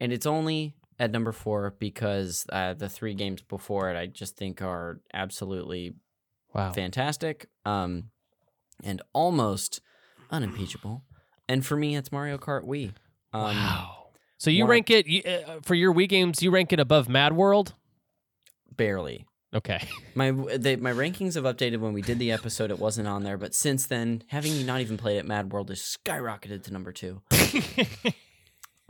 and it's only at number four because uh, the three games before it I just think are absolutely Wow. fantastic, um, and almost unimpeachable. And for me, it's Mario Kart Wii. Um, wow. So you rank it you, uh, for your Wii games? You rank it above Mad World? Barely. Okay. My they, my rankings have updated when we did the episode. It wasn't on there, but since then, having not even played it, Mad World has skyrocketed to number two.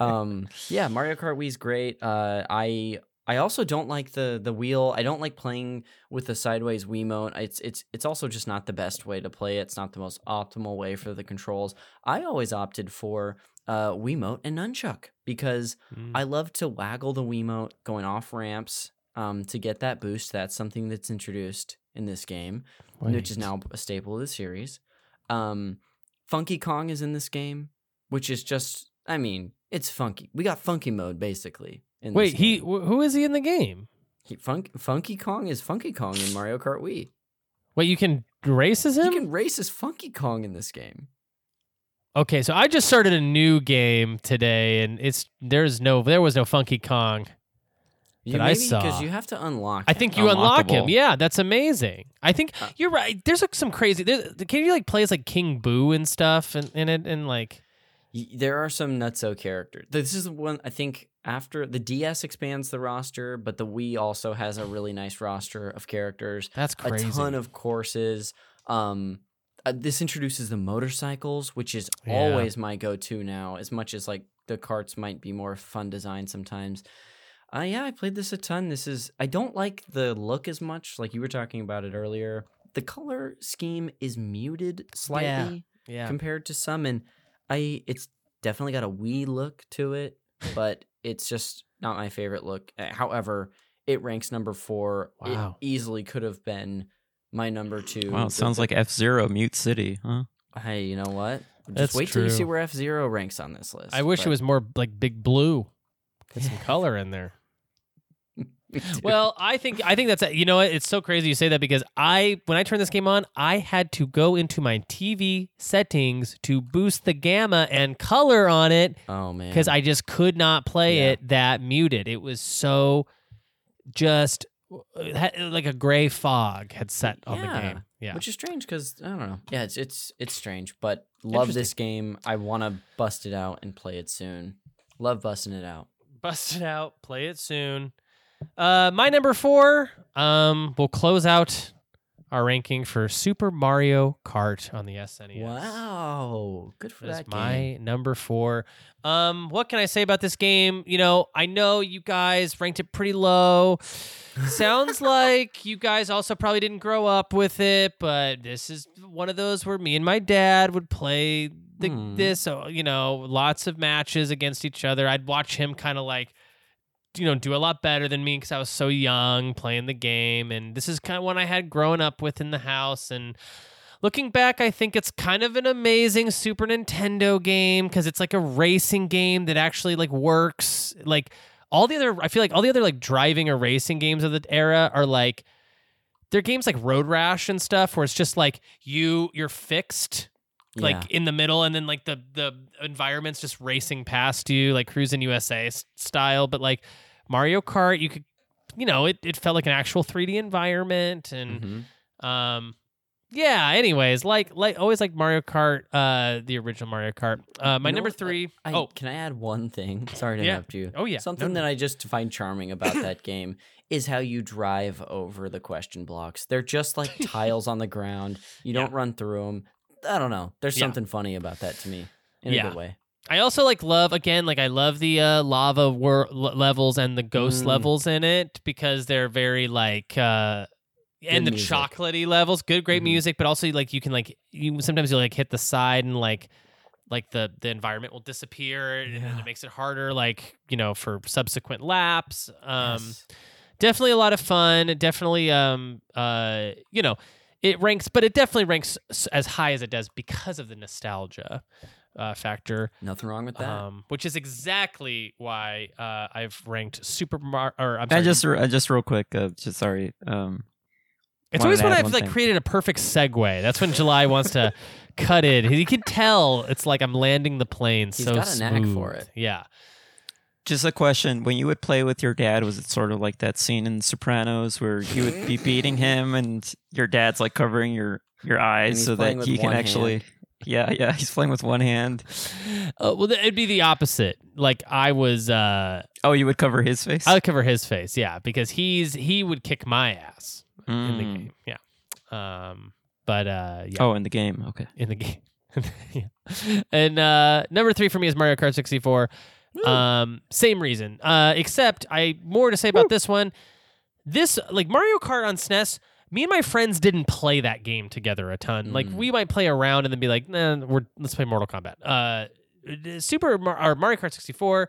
Um, yeah, Mario Kart Wii's great. Uh, I I also don't like the the wheel. I don't like playing with the sideways Wiimote. It's it's it's also just not the best way to play it. It's not the most optimal way for the controls. I always opted for uh Wiimote and nunchuck because Mm. I love to waggle the Wiimote going off ramps um, to get that boost. That's something that's introduced in this game, which is now a staple of the series. Um, Funky Kong is in this game, which is just, I mean, it's funky. We got funky mode basically. In Wait, this he wh- who is he in the game? he funk, Funky Kong is Funky Kong in Mario Kart Wii. Wait, you can race as him? You can race as Funky Kong in this game. Okay, so I just started a new game today, and it's there's no there was no Funky Kong. You That I saw. because you have to unlock. I him. think you unlock him. Yeah, that's amazing. I think Uh, you're right. There's like some crazy. Can you like plays like King Boo and stuff, and in it, and like there are some nutso characters. This is the one I think after the DS expands the roster, but the Wii also has a really nice roster of characters, That's crazy. a ton of courses. Um, uh, this introduces the motorcycles, which is Yeah. always my go-to now. As much as like the carts might be more fun design sometimes. Uh, yeah, I played this a ton. This is I don't like the look as much. Like you were talking about it earlier. The color scheme is muted slightly yeah. compared to some, and I it's definitely got a wee look to it, but it's just not my favorite look. Uh, However, it ranks number four. Wow. It easily could have been my number two. Wow, it sounds the- like F Zero Mute City, huh? Hey, you know what? That's Just wait till you see where F Zero ranks on this list. I wish it was more like big blue. Get some color in there. Well, I think I think that's you know what it's so crazy you say that because I when I turned this game on I had to go into my TV settings to boost the gamma and color on it oh man, because I just could not play Yeah. it that muted. It was so just uh, like a gray fog had set on the game. Yeah, which is strange because I don't know. Yeah, it's it's it's strange, but love this game. I want to bust it out and play it soon. Love busting it out. bust it out, play it soon. Uh, my number four. Um, we'll close out our ranking for Super Mario Kart on the SNES. Wow, good for that. That's that my game. number four. Um, what can I say about this game? You know, I know you guys ranked it pretty low. Sounds like you guys also probably didn't grow up with it, but this is one of those where me and my dad would play the Hmm. this. You know, lots of matches against each other. I'd watch him kind of like. You know, do a lot better than me because I was so young playing the game, and this is kind of one I had grown up with in the house. And looking back, I think it's kind of an amazing Super Nintendo game because it's like a racing game that actually like works. Like all the other, I feel like all the other like driving or racing games of the era are like they're games like Road Rash and stuff where it's just like you you're fixed like Yeah. in the middle and then like the the environment's just racing past you like Cruis'n USA style but like mario kart you could you know it, it felt like an actual 3d environment and Mhm. um yeah anyways like like always like mario kart uh the original mario kart uh my You know number three I, oh can I add one thing? Sorry to Yeah. interrupt you. oh yeah Something that I just find charming about that game is how you drive over the question blocks. They're just like tiles on the ground. You Yeah. don't run through them. I don't know. There's Yeah. something funny about that to me in Yeah. a good way. I also like love again like I love the uh, lava wor- l- levels and the ghost Mm. levels in it because they're very like uh and the music. chocolatey levels good great Mhm. music but also like you can like you sometimes you'll like hit the side and like like the the environment will disappear and Yeah. it makes it harder like you know for subsequent laps um Yes. definitely a lot of fun definitely um uh you know it ranks but it definitely ranks as high as it does because of the nostalgia uh, factor Nothing wrong with that. um, which is exactly why uh, I've ranked Super Mario. Or I'm I sorry, just, uh, just real quick, uh, just sorry. Um, it's always when I've like thing. created a perfect segue. That's when July wants to cut it. You can tell it's like I'm landing the plane He's so got a knack for it. Yeah. Just a question: When you would play with your dad, was it sort of like that scene in Sopranos where you would be beating him and your dad's like covering your your eyes so that he can actually? hand. Yeah, yeah, he's playing with one hand. Uh, well, it'd be the opposite. Like I was, uh, Oh, you would cover his face. I would cover his face. Yeah, because he's he would kick my ass in the Mm. game. Yeah. Um. But uh. Yeah. Oh, in the game. Okay. in the game. yeah. And uh, number three for me is Mario Kart 64. Um, same reason. Uh, except I more to say about this one. This like Mario Kart on SNES. Me and my friends didn't play that game together a ton. Like Mm. we might play around and then be like, "Nah, we're let's play Mortal Kombat." Uh, Super Mar- or Mario Kart 64.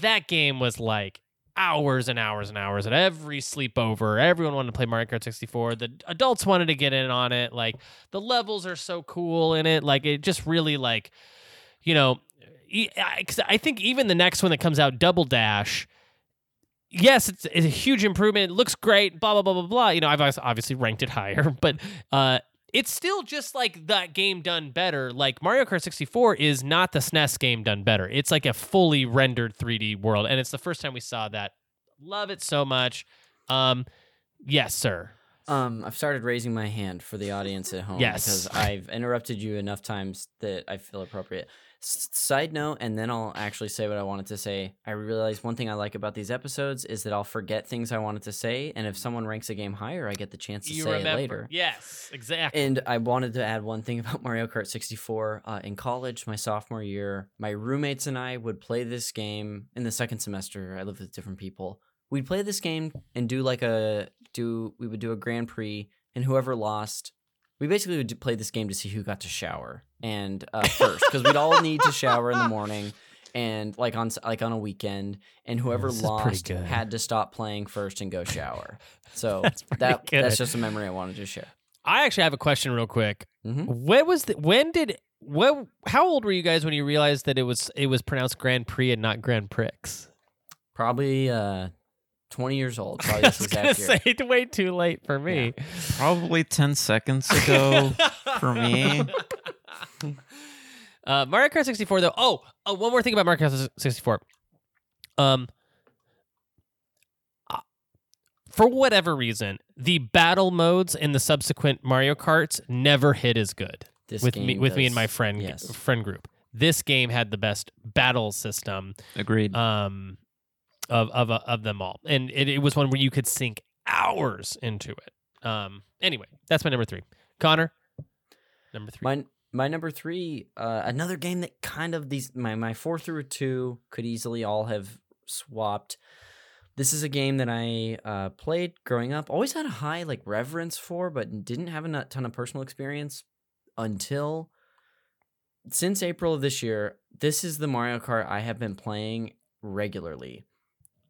That game was like hours and hours and hours at every sleepover. Everyone wanted to play Mario Kart 64. The adults wanted to get in on it. Like the levels are so cool in it. Like it just really like, you know, e- I 'cause I think even the next one that comes out, Double Dash. Yes, it's, it's a huge improvement. It looks great. Blah blah blah blah blah. You know, I've obviously ranked it higher, but uh, it's still just like that game done better. Like Mario Kart 64 is not the SNES game done better. It's like a fully rendered 3D world, and it's the first time we saw that. Love it so much. Um, yes, sir. Um, I've started raising my hand for the audience at home Yes. because I've interrupted you enough times that I feel appropriate. Side note, and then I'll actually say what I wanted to say. I realize one thing I like about these episodes is that I'll forget things I wanted to say, and if someone ranks a game higher, I get the chance to you say remember? it later. Yes, exactly. And I wanted to add one thing about Mario Kart 64. Uh, in college, my sophomore year, my roommates and I would play this game in the second semester. I lived with different people. We'd play this game and do like a do. We would do a Grand Prix, and whoever lost, we basically would play this game to see who got to shower and uh, first because we'd all need to shower in the morning. And like on like on a weekend, and whoever This lost had to stop playing first and go shower. So That's that good. that's just a memory I wanted to share. I actually have a question, real quick. Mhm. When was the, when did what? How old were you guys when you realized that it was it was pronounced Grand Prix and not Grand Prix? Probably uh, 20 years old. Probably I this was exact gonna year. say way too late for me. Probably 10 seconds ago for me. Uh, Mario Kart 64, though. Oh, uh, one more thing about Mario Kart 64. Um, uh, for whatever reason, the battle modes in the subsequent Mario Karts never hit as good This with me game with me and does- my friend yes. friend group. This game had the best battle system Agreed. um, of of uh, of them all, and it, it was one where you could sink hours into it. Um, anyway, that's my number three. Connor, number three. My my number three, uh, another game that kind of these my my four through two could easily all have swapped. This is a game that I uh, played growing up. Always had a high like reverence for, but didn't have a ton of personal experience until since April of this year. This is the Mario Kart I have been playing regularly.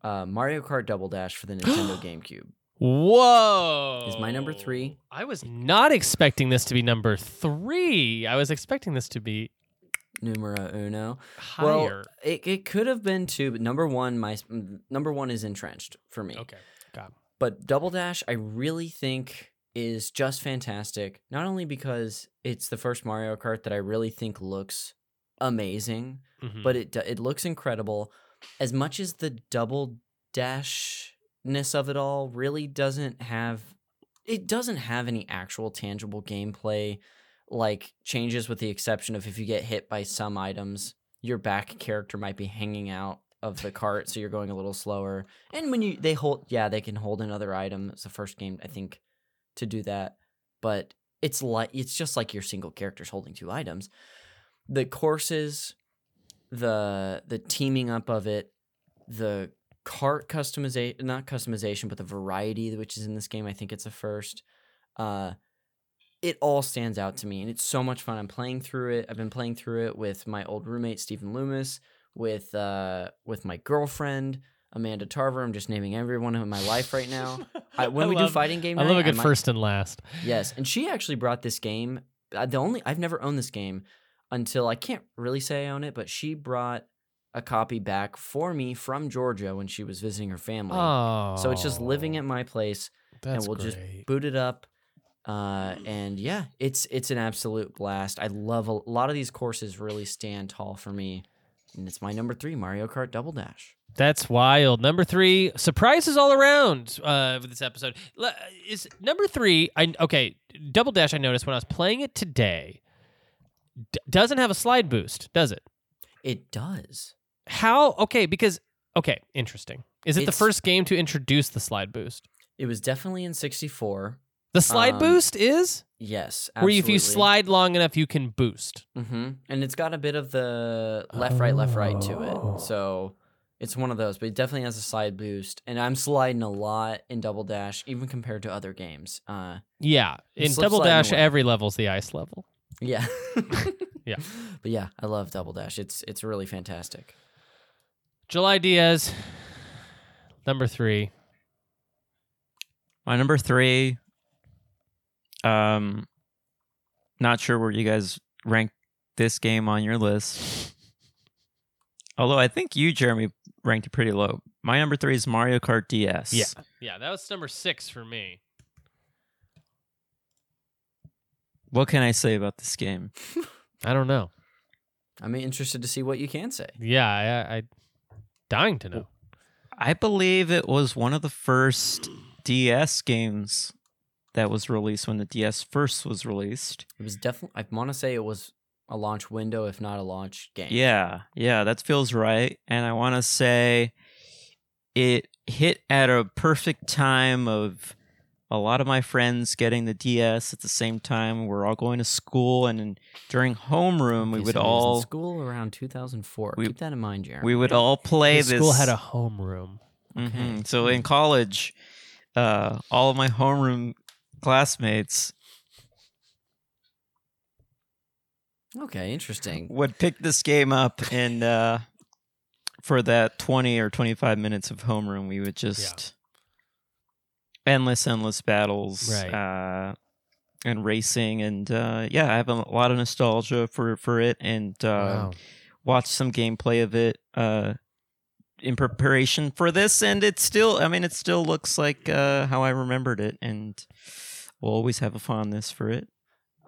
Uh, Mario Kart Double Dash for the Nintendo GameCube. Whoa. Is my number three. I was not expecting this to be number three. I was expecting this to be Numero uno. higher. Well, it, it could have been two, but number one, my number one is entrenched for me. okay. Got it. But Double Dash, I really think is just fantastic. Not only because it's the first Mario Kart that I really think looks amazing, Mhm. but it it looks incredible. As much as the Double Dashness of it all really doesn't have, it doesn't have any actual tangible gameplay like changes with the exception of if you get hit by some items, your back character might be hanging out of the cart, so you're going a little slower. And when you they hold, yeah, they can hold another item. It's the first game I think to do that, but it's like it's just like your single character's holding two items. The courses, the the teaming up of it, the cart customization, not customization, but the variety which is in this game. I think it's a first. Uh, it all stands out to me and it's so much fun i'm playing through it i've been playing through it with my old roommate stephen loomis with uh with my girlfriend amanda tarver i'm just naming everyone in my life right now I, when I we do love- fighting game I love a good might- first and last. yes and she actually brought this game uh, the only i've never owned this game until i can't really say i own it but she brought a copy back for me from georgia when she was visiting her family Oh. so it's just living at my place That's we'll just boot it up uh and yeah it's it's an absolute blast i love a, a lot of these courses really stand tall for me and it's my number three mario kart double dash That's wild. Number three, surprises all around uh, with this episode. Is number three? I okay. Double Dash. I noticed when I was playing it today, d- doesn't have a slide boost, does it? it does How? Okay, because okay, interesting. Is it the It's- first game to introduce the slide boost? it was definitely in 64 The slide Um, boost is yes where if you slide long enough, you can boost. hmm and it's got a bit of the left right left right to Oh. it so it's one of those but it definitely has a slide boost and i'm sliding a lot in double dash even compared to other games uh Yeah, in Slip Double Dash, every level's the ice level. yeah Yeah. but yeah i love double dash it's it's really fantastic July Diaz, number three. My number three. Um, not sure where you guys rank this game on your list. Although I think you, Jeremy, ranked it pretty low. My number three is Mario Kart DS. Yeah. Yeah, that was number six for me. What can I say about this game? I don't know. i'm interested to see what you can say Yeah, I, I dying to know. I believe it was one of the first DS games that was released when the DS first was released. It was definitely. I want to say it was a launch window, if not a launch game. Yeah, yeah, that feels right. And I want to say it hit at a perfect time of a lot of my friends getting the DS at the same time. We're all going to school, and in, during homeroom, we would so it was in all school around 2004. we- Keep that in mind, Jeremy. we would all play His this. school had a homeroom. Mhm. Okay. So in college, uh, all of my homeroom classmates Okay, interesting. would pick this game up, and uh, for that twenty or twenty-five minutes of homeroom, we would just endless, endless battles, Right. uh, and racing, and uh, yeah, I have a lot of nostalgia for for it, and uh, wow. watched some gameplay of it uh, in preparation for this, and it still, I mean, it still looks like uh, how I remembered it, and we'll always have a fondness for it.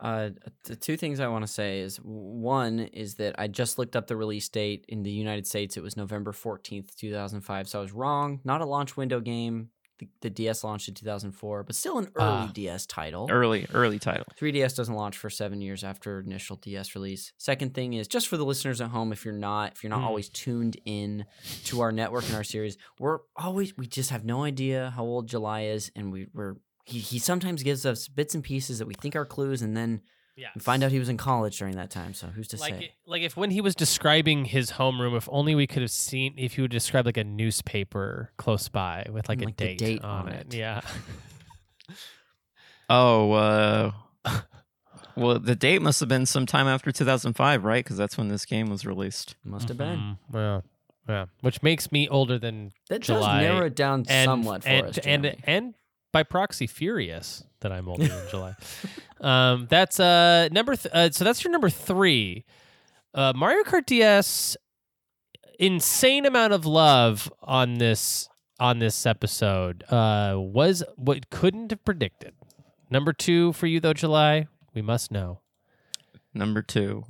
Uh, the two things I want to say is one is that I just looked up the release date in the United States. It was November 14th, 2005. So I was wrong. Not a launch window game. The, the DS launched in 2004, but still an early Ah. DS title. Early, early title. 3DS doesn't launch for seven years after initial DS release. Second thing is just for the listeners at home, if you're not if you're not Hmm. always tuned in to our network and our series, we're always we just have no idea how old July is, and we, we're he, he sometimes gives us bits and pieces that we think are clues, and then Yeah. we find out he was in college during that time. So who's to like say? it- like if when he was describing his homeroom, if only we could have seen if he would describe like a newspaper close by with like a Like the date, date on, on it. it. Yeah. Oh, uh, well, the date must have been sometime after 2005, right? Because that's when this game was released. Must have been. Mhm. Yeah. Yeah. Which makes me older than That July does narrow it down and somewhat for and, us. and and by proxy furious that I'm older in July. Um, that's uh number th- uh, so that's your number three. Uh, Mario Kart DS, insane amount of love on this on this episode. Uh, was what couldn't have predicted. Number two for you though, July. We must know. Number two.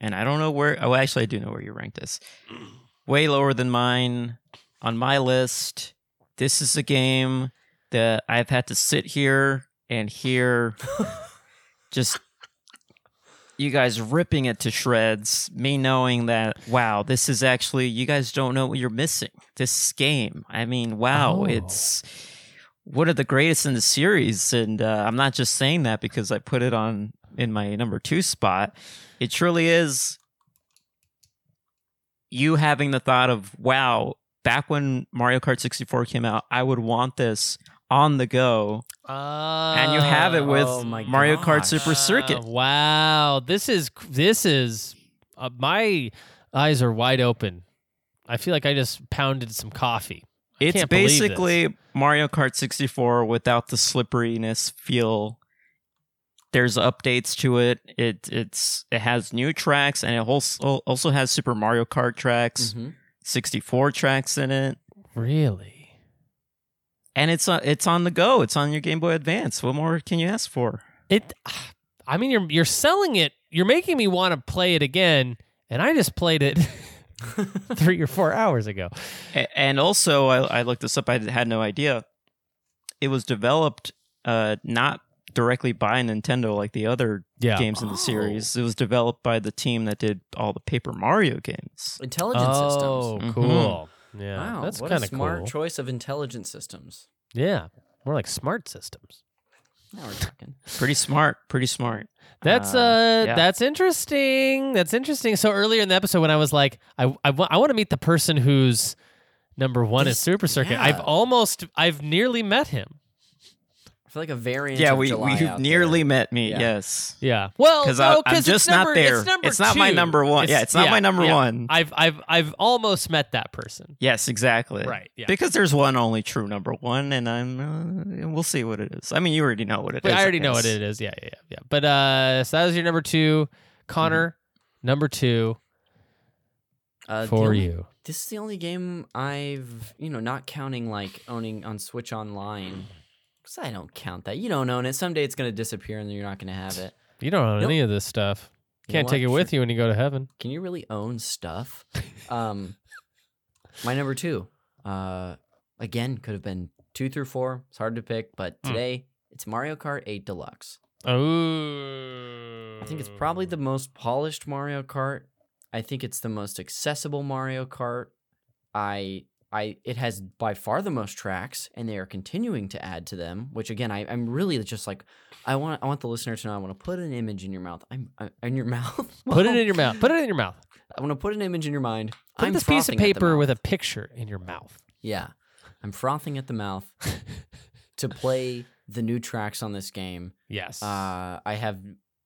And I don't know where, oh, actually, I do know where you ranked this. Way lower than mine on my list. This is a game that I've had to sit here and hear just you guys ripping it to shreds, me knowing that, wow, this is actually, you guys don't know what you're missing. This game. I mean, wow, Oh. it's one of the greatest in the series. And uh, I'm not just saying that because I put it on in my number two spot. It truly is you having the thought of, wow, back when Mario Kart 64 came out, I would want this on the go. and you have it with oh my Mario Kart. Super Circuit. Uh, wow, this is this is uh, my eyes are wide open. I feel like I just pounded some coffee. I It's can't believe this. basically Mario Kart 64 without the slipperiness feel. There's updates to it. It it's it has new tracks and it also also has Super Mario Kart tracks, Mhm. 64 tracks in it, really. And it's uh, it's on the go. It's on your Game Boy Advance. What more can you ask for? It. I mean, you're you're selling it. You're making me want to play it again, and I just played it three or four hours ago. And also, I, I looked this up. I had no idea. It was developed uh, not directly by Nintendo like the other Yeah. games in the Oh. series. It was developed by the team that did all the Paper Mario games. Intelligent oh, systems. Mhm. cool. Yeah, Wow, that's kind of smart cool. choice of intelligent systems. yeah, more like smart systems. Now we're talking. Pretty smart. Pretty smart. That's Uh, uh, yeah. that's interesting. That's interesting. So earlier in the episode, when I was like, I I want to meet the person who's number one This- at Super Circuit. yeah. I've almost, I've nearly met him. I feel like a variant. Yeah, of we July we out nearly there. met me. Yeah. Yes, Yeah. Well, because no, I'm just it's number, not there. It's, number not my number one. yeah, it's not my number yeah. one. I've I've I've almost met that person. yes, exactly. Right. Yeah. Because there's one only true number one, and I'm. Uh, we'll see what it is. I mean, you already know what it is. But I already know what it is. Yeah, yeah, yeah, yeah. But uh, so that was your number two, Connor. Number two Uh, for only- you. This is the only game I've, you know, not counting like owning on Switch Online. Because I don't count that. You don't own it. Someday it's going to disappear and then you're not going to have it. You don't own Nope. any of this stuff. You know Can't take it with you when you go to heaven. Can you really own stuff? um, my number two, uh, again, could have been two through four. It's hard to pick, but Hmm. today It's Mario Kart 8 Deluxe. Oh. I think it's probably the most polished Mario Kart. I think it's the most accessible Mario Kart. I I it has by far the most tracks, and they are continuing to add to them. Which again, I, I'm really just like, I want I want the listener to know. I want to put an image in your mouth. I'm I, in your mouth. Put it in your mouth. Put it in your mouth. I want to put an image in your mind. Put I'm this piece of frothing at the paper with a picture in your mouth. yeah. I'm frothing at the mouth to play the new tracks on this game. Yes. Uh, I have,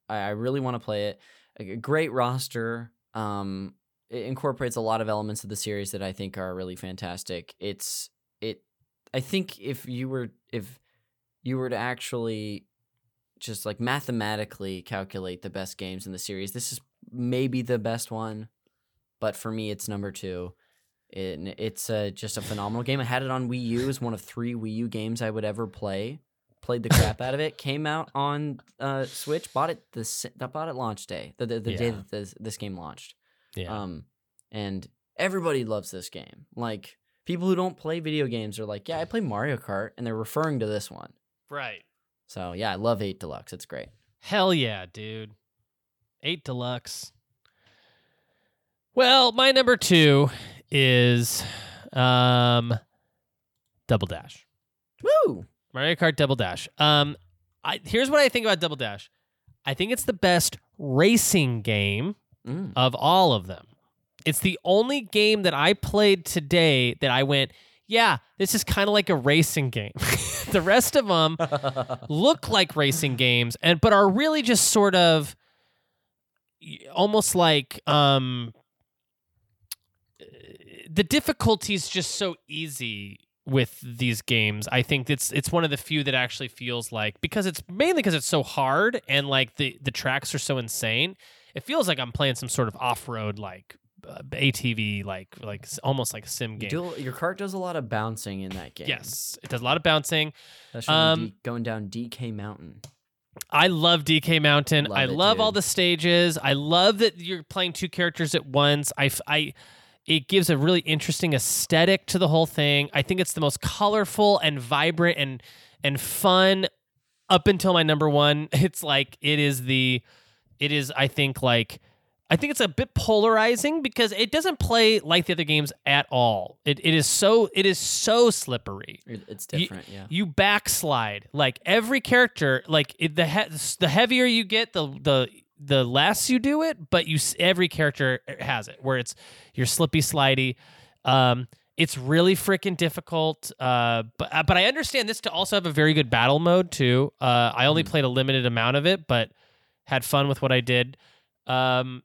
I I really want to play it. A great roster. Um, it incorporates a lot of elements of the series that I think are really fantastic. It's it. I think if you were if you were to actually just like mathematically calculate the best games in the series, this is maybe the best one. But for me, it's number two. It, it's uh, just a phenomenal game. I had it on Wii U as one of three Wii U games I would ever play played the crap out of it. Came out on uh, Switch. Bought it the bought it launch day, the the, the day that this, this game launched. Yeah. Um, and everybody loves this game. Like people who don't play video games are like, yeah, I play Mario Kart, and they're referring to this one. right. So yeah, I love Eight Deluxe. It's great. Hell yeah, dude. Eight deluxe. Well, my number two is um Double Dash. Woo! Mario Kart Double Dash. Um I here's what I think about Double Dash. I think it's the best racing game Mm. of all of them. It's the only game that I played today that I went, yeah, this is kind of like a racing game. the rest of them look like racing games and but are really just sort of almost like um the difficulty's just so easy with these games. I think it's it's one of the few that actually feels like because it's mainly because it's so hard and like the the tracks are so insane. It feels like I'm playing some sort of off-road like uh, ATV like like almost like a sim You game. do, your cart does a lot of bouncing in that game. Yes, it does a lot of bouncing. especially Um, D- going down DK Mountain. I love DK Mountain. Love I it, love all the stages. I love that you're playing two characters at once. I, I- it gives a really interesting aesthetic to the whole thing. I think it's the most colorful and vibrant and and fun up until my number one. It's like it is the, it is I think like. I think it's a bit polarizing because it doesn't play like the other games at all. It, it is so it is so slippery It- It's you- different. yeah. you backslide like every character like it, the he- the heavier you get the the the less you do it but you every character has it where it's you're slippy slidey um it's really freaking difficult uh but uh, but I understand this to also have a very good battle mode too uh I only Mhm. played a limited amount of it but had fun with what I did um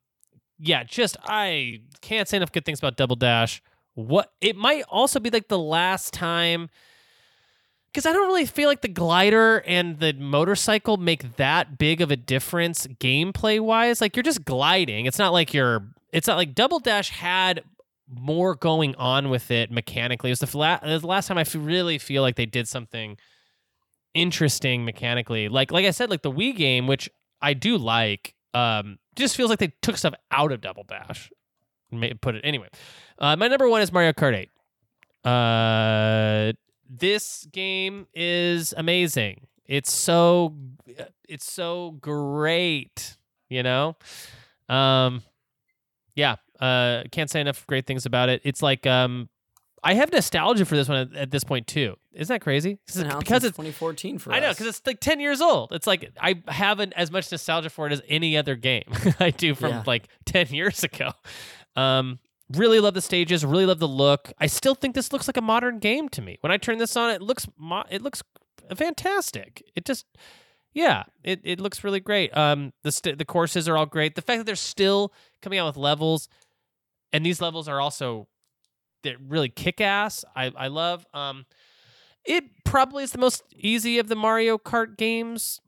yeah just I can't say enough good things about Double Dash what it might also be like the last time because I don't really feel like the glider and the motorcycle make that big of a difference gameplay wise. Like you're just gliding. It's not like you're. It's not like Double Dash had more going on with it mechanically. It was the, fla- it was the last time I f- really feel like they did something interesting mechanically. Like like I said, like the Wii game, which I do like. Um, just feels like they took stuff out of Double Dash. Put it anyway. Uh, my number one is Mario Kart 8. Uh, this game is amazing. It's so it's so great, you know? Um yeah, uh can't say enough great things about it. It's like um I have nostalgia for this one at, at this point too. Isn't that crazy? 'Cause It's been it's- because it's 2014 for us. I know because it's like 10 years old. It's like I haven't as much nostalgia for it as any other game I do from Yeah. like 10 years ago. Um, really love the stages. Really love the look. I still think this looks like a modern game to me. When I turn this on, it looks mo- it looks fantastic. It just yeah, it, it looks really great. Um, the st- the courses are all great. The fact that they're still coming out with levels, and these levels are also they're really kick ass. I I love. Um, it probably is the most easy of the Mario Kart games.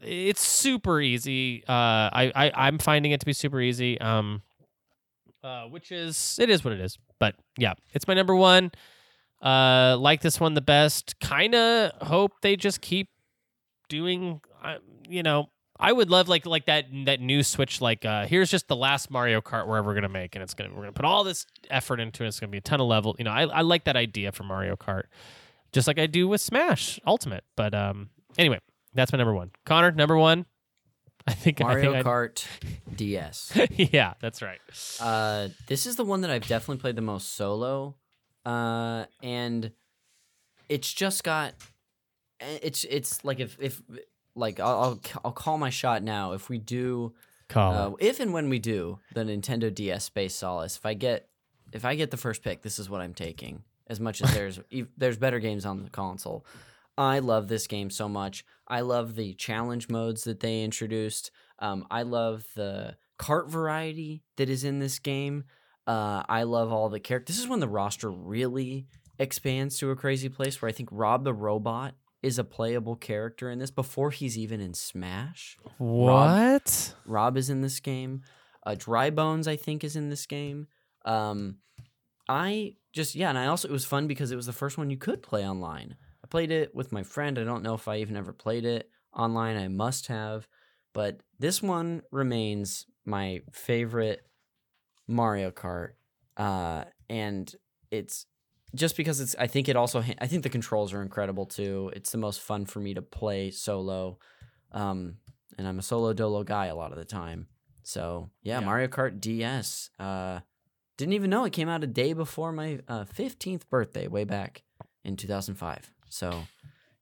It's super easy. Uh, I, I I'm finding it to be super easy. Um, uh, which is it is what it is. But yeah, it's my number one. Uh, like this one the best. Kind of hope they just keep doing. Uh, you know, I would love like like that that new Switch. Like, uh, here's just the last Mario Kart we're ever gonna make, and it's gonna we're gonna put all this effort into it. It's gonna be a ton of level. You know, I I like that idea for Mario Kart, just like I do with Smash Ultimate. But um, anyway, That's my number one. Connor, number one. I think Mario I think Kart DS. Yeah, that's right. Uh, this is the one that I've definitely played the most solo, uh, and it's just got. eh, It's it's like if if like I'll I'll, I'll call my shot now. If we do, Call uh, if and when we do the Nintendo DS Space Solace, if I get if I get the first pick, this is what I'm taking. As much as there's there's better games on the console, I love this game so much. I love the challenge modes that they introduced. Um, I love the cart variety that is in this game. Uh, I love all the characters. This is when the roster really expands to a crazy place where I think Rob the Robot is a playable character in this before he's even in Smash. What? Rob is in this game. Uh, Dry Bones, I think, is in this game. Um, I just yeah, and I also it was fun because it was the first one you could play online. I played it with my friend. I don't know if I even ever played it online. I must have, but this one remains my favorite Mario Kart, uh, and it's just because it's. I think it also. I think the controls are incredible too. It's the most fun for me to play solo, um, and I'm a solo dolo guy a lot of the time. So yeah, Yeah. Mario Kart DS. Uh, didn't even know it came out a day before my uh, 15th birthday, way back in 2005. So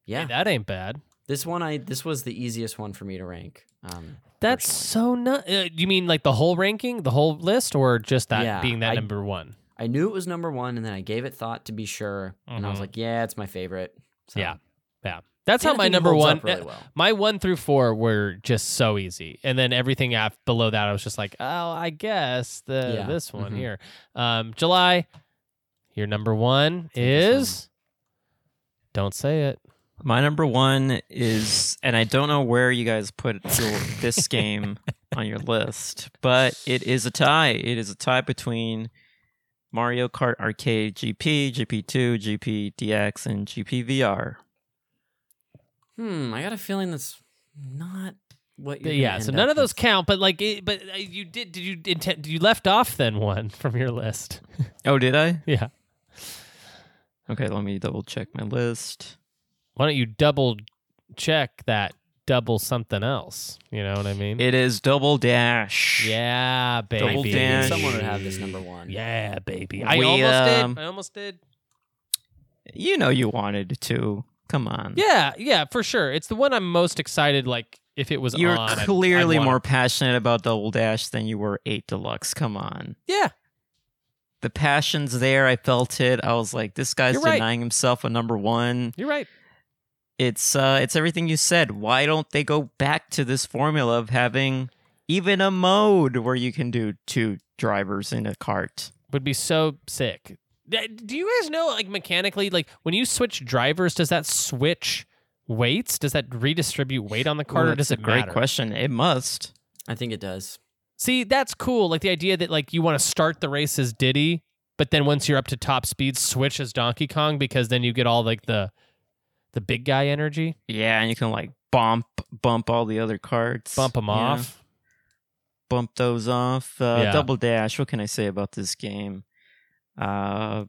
yeah, Hey, that ain't bad. this one I this was the easiest one for me to rank. Um, That's personally. so nut. Uh, you mean like the whole ranking, the whole list, or just that Yeah, being that I- number one? I knew it was number one, and then I gave it thought to be sure, and I was Mhm. like, yeah, it's my favorite. So, Yeah. Yeah, that's and how my number one. really well. My one through four were just so easy, and then everything after, below that, I was just like, oh, I guess the Yeah, this one mhm. here. Um, July, your number one Take one. is. Don't say it. My number one is, and I don't know where you guys put your, this game on your list, but it is a tie. It is a tie between Mario Kart Arcade GP, GP2, GP DX, and GPVR. Hmm, I got a feeling that's not what you're. yeah, gonna so none up of those with. count, but like, it, but uh, you did. Did you intend? You left off then one from your list. Oh, did I? yeah. Okay, let me double check my list. Why don't you double check that double something else? You know what I mean? It is Double Dash. yeah, baby. Double dash. Someone would have this number one. Yeah, baby. I We, almost um, did. I almost did. You know you wanted to. Come on. Yeah, yeah, for sure. It's the one I'm most excited. Like if it was You're on, I'd- I'd clearly wanna- more passionate about Double Dash than you were 8 Deluxe. Come on. Yeah, The passion's there. I felt it. I was like, this guy's You're right. denying himself a number one. you're right. It's uh it's everything you said. Why don't they go back to this formula of having even a mode where you can do two drivers in a cart? Would be so sick. Do you guys know, like mechanically, like when you switch drivers, does that switch weights? Does that redistribute weight on the cart, Ooh, or does that's it a great matter? question. It must. I think it does. See, that's cool. Like the idea that like you want to start the race as Diddy, but then once you're up to top speed, switch as Donkey Kong because then you get all like the the big guy energy. Yeah, and you can like bump bump all the other carts. Bump them Yeah. off. Bump those off. Uh, Yeah. Double Dash. What can I say about this game? Uh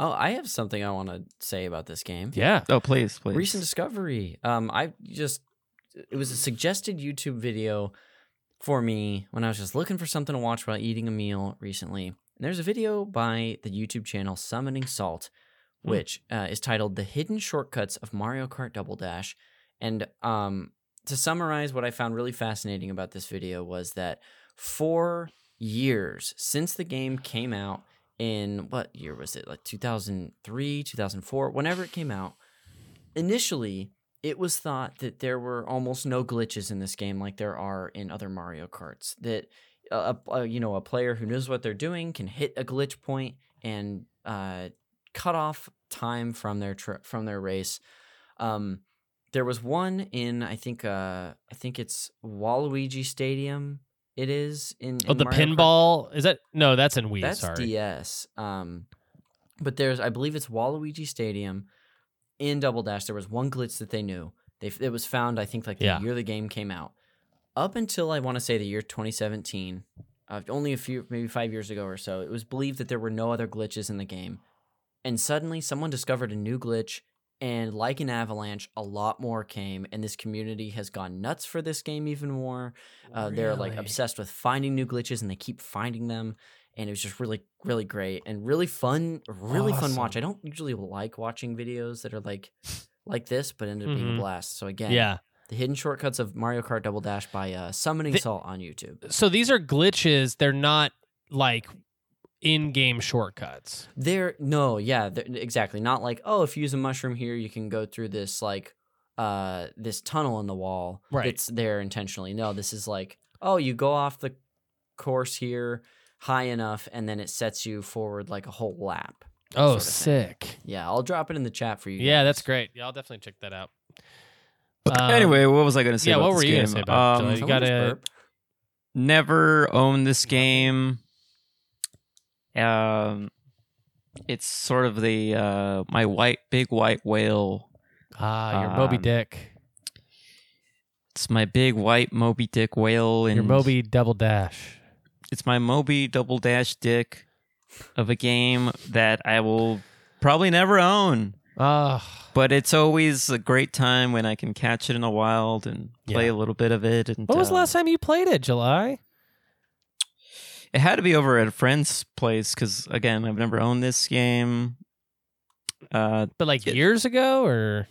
Oh, I have something I want to say about this game. Yeah. oh, please, please. Recent discovery. Um, I just it was a suggested YouTube video for me when I was just looking for something to watch while eating a meal recently. And there's a video by the YouTube channel Summoning Salt, Hmm. which uh, is titled "The Hidden Shortcuts of Mario Kart Double Dash." And um, to summarize, what I found really fascinating about this video was that for years since the game came out in what year was it like 2003 2004 whenever it came out initially it was thought that there were almost no glitches in this game like there are in other mario karts that a, a you know a player who knows what they're doing can hit a glitch point and uh, cut off time from their tr- from their race um, there was one in i think uh, i think it's waluigi stadium it is in, Oh, the Mario Kart pinball is that? No, that's in Wii. that's sorry. DS. Um, but there's, I believe it's Waluigi Stadium in Double Dash. There was one glitch that they knew. They it was found, I think, like the Yeah. year the game came out. Up until I want to say the year 2017, uh, only a few, maybe five years ago or so, it was believed that there were no other glitches in the game. And suddenly, someone discovered a new glitch And like an avalanche, a lot more came, and this community has gone nuts for this game even more. Uh, They're like obsessed with finding new glitches, and they keep finding them. And it was just really, really great and really fun, really fun watch. I don't usually like watching videos that are like like this, but ended up being Mhm. a blast. So again, Yeah. the hidden shortcuts of Mario Kart Double Dash by uh, Summoning The- Salt on YouTube. So these are glitches. They're not like in-game shortcuts. There, no, yeah, th- exactly. Not like, oh, if you use a mushroom here, you can go through this like, uh, this tunnel in the wall Right. it's there intentionally. No, this is like, oh, you go off the course here high enough, and then it sets you forward like a whole lap. Oh, sort of thing. sick. Yeah, I'll drop it in the chat for you. Yeah, that's great. Yeah, I'll definitely check that out. But Um, anyway, what was I going to say? yeah, about what were you gonna say about it, Um, You gotta- burp. never own this game. Um, it's sort of the uh, my white big white whale. Ah, your Moby Um, Dick. It's my big white Moby Dick whale, and Your Moby Double Dash. it's my Moby Double Dash Dick of a game that I will probably never own. Ah, But it's always a great time when I can catch it in the wild and play Yeah. a little bit of it. And when was the uh, last time you played it? July. It had to be over at a friend's place because again, I've never owned this game. Uh, But like Yeah. years ago, or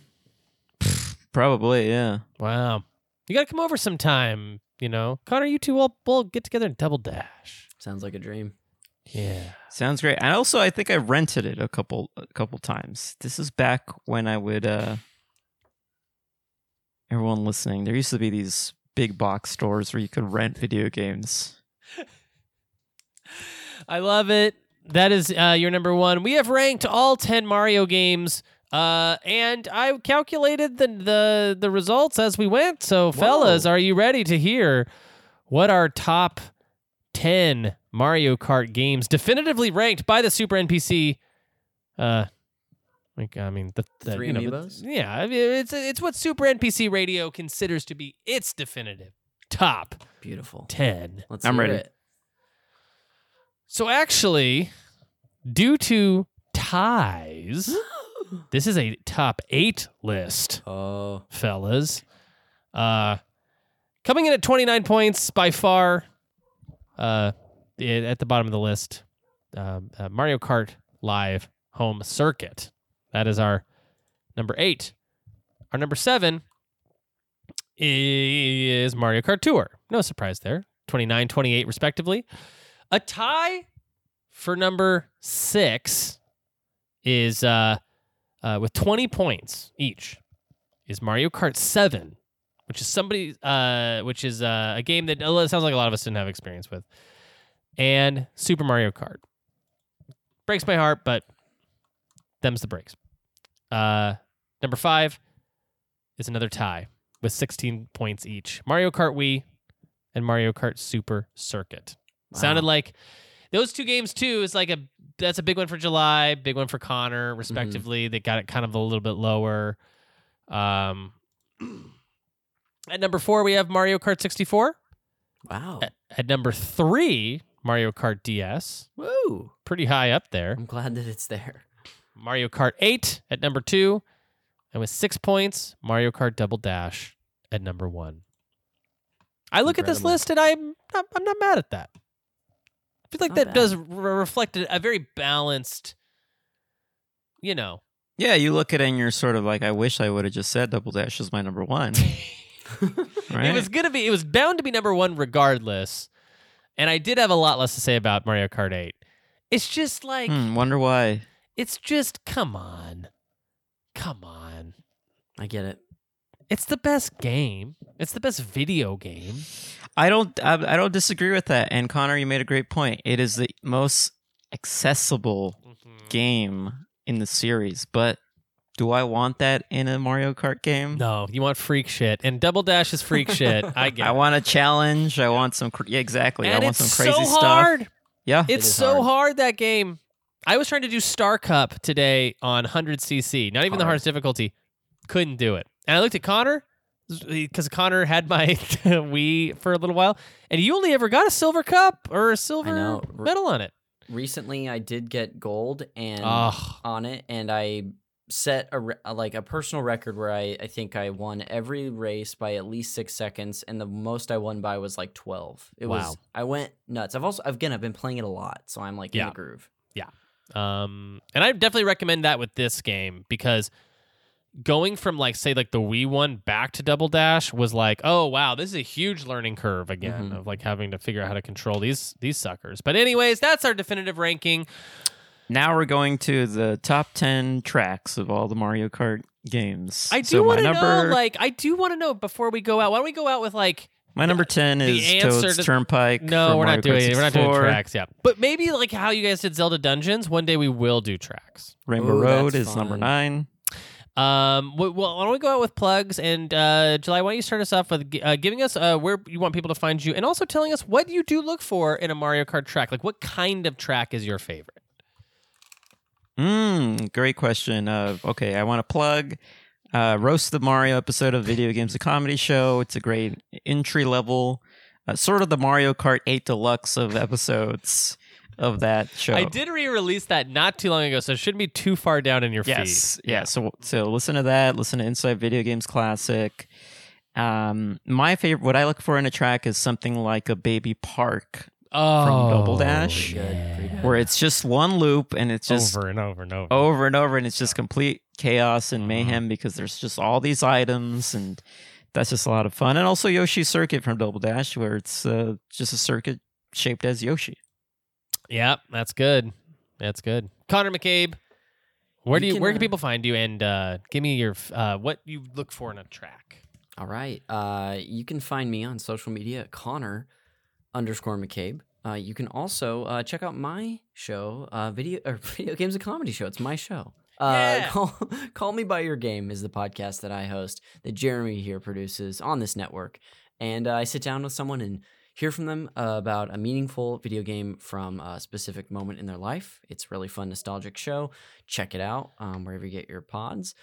probably yeah. wow, you got to come over sometime. You know, Connor, you two will we'll get together and double dash. Sounds like a dream. Yeah. Sounds great. And also, I think I rented it a couple a couple times. This is back when I would. uh Everyone listening, there used to be these big box stores where you could rent video games. I love it. That is uh, your number one. We have ranked all ten Mario games, uh, and I calculated the the the results as we went. So, fellas, are you ready to hear what our top ten Mario Kart games, definitively ranked by the Super NPC? Uh, like I mean, the, the Three you know, amiibos? yeah, I mean, it's it's what Super NPC Radio considers to be its definitive top Beautiful. ten. Let's I'm hear ready. it. So actually, due to ties, this is a top eight list, Oh, fellas. Uh, coming in at 29 points by far, uh, i- at the bottom of the list, um, uh, Mario Kart Live Home Circuit. That is our number eight. Our number seven is Mario Kart Tour. No surprise there. 29, 28, respectively. A tie for number six is uh, uh, with 20 points each is Mario Kart 7, which is somebody uh, which is uh, a game that sounds like a lot of us didn't have experience with. And Super Mario Kart. Breaks my heart, but them's the breaks. Uh, number five is another tie with 16 points each. Mario Kart Wii and Mario Kart Super Circuit. Sounded like those two games too is like a that's a big one for July, big one for Connor, respectively. They got it kind of a little bit lower. Um, at number four, we have Mario Kart 64. wow. At, at number three, Mario Kart DS, Woo. pretty high up there. I'm glad that it's there. Mario Kart 8 at number two, and with six points, Mario Kart Double Dash at number one. I look at this list and I'm not, I'm not mad at that. I feel like Not that bad. does re- reflect a a very balanced, you know. Yeah, you look at it and you're sort of like, I wish I would have just said Double Dash is my number one. right? It was gonna be. It was bound to be number one regardless. And I did have a lot less to say about Mario Kart 8. It's just like Hmm, wonder why. it's just come on, come on. I get it. It's the best game. It's the best video game. I don't I, I don't disagree with that. And Connor, you made a great point. It is the most accessible mm-hmm. game in the series, but do I want that in a Mario Kart game? No, you want freak shit, and Double Dash is freak shit. I get. I it. want a challenge. I want some cr- yeah, exactly. and I want it's some crazy so stuff. hard. Yeah. It's is so hard. hard. that game. I was trying to do Star Cup today on 100cc, not even the hardest difficulty. Couldn't do it. And I looked at Connor because Connor had my Wii for a little while, and you only ever got a silver cup or a silver. Medal on it. Recently, I did get gold and Oh, on it, and I set a re- uh, like a personal record where I, I think I won every race by at least six seconds, and the most I won by was like twelve. It Wow. was I went nuts. I've also again I've been playing it a lot, so I'm like in the groove. Yeah. Um, and I definitely recommend that with this game because going from like say like the Wii one back to Double Dash was like, oh wow, this is a huge learning curve again Mhm. of like having to figure out how to control these these suckers. But anyways, that's our definitive ranking. Now we're going to the top 10 tracks of all the Mario Kart games. I do So want to number, know, like, I do want to know before we go out. Why don't we go out with like? my number 10 the is answer Toad's to- Turnpike. No, from we're Mario not doing Kart it. We're not doing tracks. Yeah, but maybe like how you guys did Zelda Dungeons. One day we will do tracks. Rainbow Ooh, Road that's is number fun. 9. Um, well, why don't we go out with plugs? And uh, July, why don't you start us off with uh, giving us uh, where you want people to find you, and also telling us what you do look for in a Mario Kart track. Like, what kind of track is your favorite? Mm, great question. Uh, okay, I want to plug uh, Roast the Mario episode of Video Games a Comedy Show. It's a great entry level, uh, sort of the Mario Kart 8 Deluxe of episodes of that show. I did re-release that not too long ago, so it shouldn't be too far down in your Yes. feed. Yeah. So so listen to that. Listen to Inside Video Games Classic. Um, my favorite, what I look for in a track is something like a Baby Park, Oh, Double Dash, Pretty good, pretty good. where it's just one loop and it's just over and over and over. over and over, and it's just complete chaos and mayhem because there's just all these items, and that's just a lot of fun. And also Yoshi's Circuit from Double Dash, where it's uh, just a circuit shaped as Yoshi. Yeah, that's good. That's good. Connor McCabe, where do you can, where can uh, people find you? And uh, give me your uh, what you look for in a track. All right. Uh, you can find me on social media at Connor underscore McCabe. Uh, you can also uh, check out my show, uh, video or video games a comedy show. It's my show. Uh, Yeah. call, call me by your game is the podcast that I host that Jeremy here produces on this network, and uh, I sit down with someone and hear from them about a meaningful video game from a specific moment in their life. It's a really fun, nostalgic show. Check it out um, wherever you get your pods.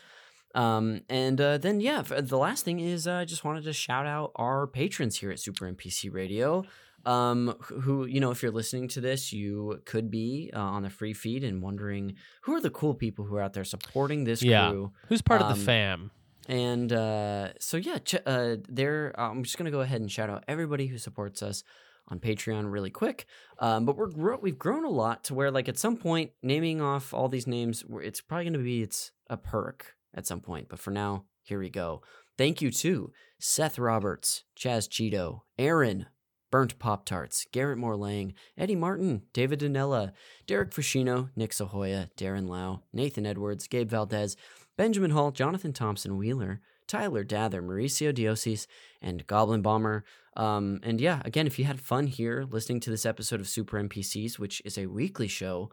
Um, and uh, then, yeah, the last thing is uh, I just wanted to shout out our patrons here at Super NPC Radio. Um, who, you know, if you're listening to this, you could be uh, on the free feed and wondering who are the cool people who are out there supporting this Yeah. crew. Who's part of Um, the fam? And uh, so, yeah, ch- uh, there. I'm just gonna go ahead and shout out everybody who supports us on Patreon really quick. Um, but we're gro- we've grown a lot to where, like, at some point, naming off all these names, it's probably gonna be it's a perk at some point. But for now, here we go. Thank you to Seth Roberts, Chaz Cheeto, Aaron, Burnt Pop Tarts, Garrett Morlang, Eddie Martin, David Danella, Derek Fushino, Nick Sahoya, Darren Lau, Nathan Edwards, Gabe Valdez, Benjamin Hall, Jonathan Thompson Wheeler, Tyler Dather, Mauricio Diosis, and Goblin Bomber. Um, and yeah, again, if you had fun here listening to this episode of Super NPCs, which is a weekly show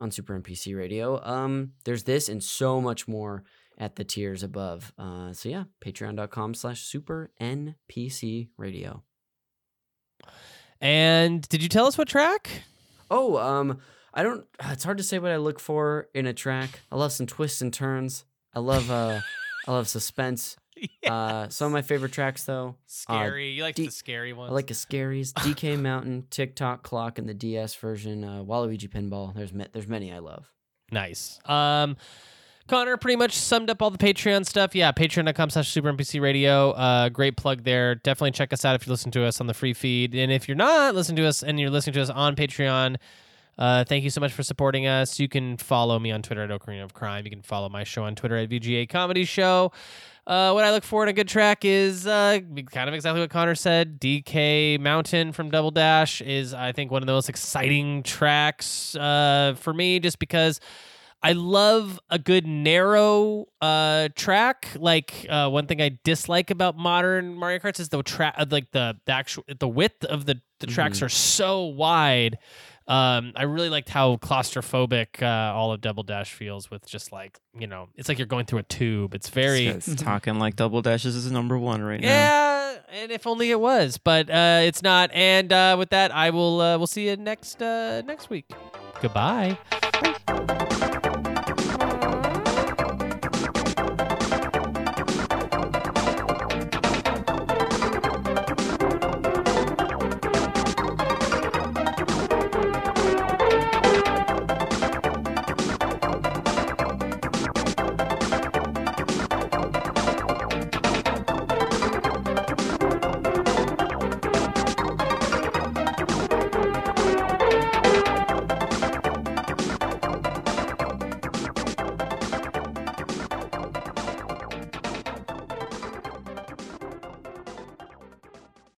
on Super NPC Radio, um, there's this and so much more at the tiers above. Uh, so yeah, patreon.com slash super NPC radio. And did you tell us what track? Oh, um, I don't. It's hard to say what I look for in a track. I love some twists and turns. I love uh, I love suspense. Uh, some of my favorite tracks though. Scary. you like D- the scary ones? I like the Scaries, DK Mountain, Tick-Tock Clock, and the DS version. Uh, Waluigi Pinball. There's ma- there's many I love. Nice. Um, Connor pretty much summed up all the Patreon stuff. Yeah, patreon.com slash super NPC radio. Uh, great plug there. Definitely check us out if you listen to us on the free feed. And if you're not listening to us and you're listening to us on Patreon, uh, thank you so much for supporting us. You can follow me on Twitter at Ocarina of Crime. You can follow my show on Twitter at VGA Comedy Show. Uh, what I look for in a good track is uh, kind of exactly what Connor said. DK Mountain from Double Dash is, I think, one of the most exciting tracks uh, for me just because I love a good narrow uh, track. Like uh, one thing I dislike about modern Mario Karts is the track, like the, the actual the width of the the tracks are so wide. Um, I really liked how claustrophobic uh, all of Double Dash feels with just like you know, it's like you're going through a tube. It's very It's talking like Double Dashes is number one right now. yeah, and if only it was, but uh, it's not. And uh, with that, I will uh, we'll see you next uh, next week. Goodbye.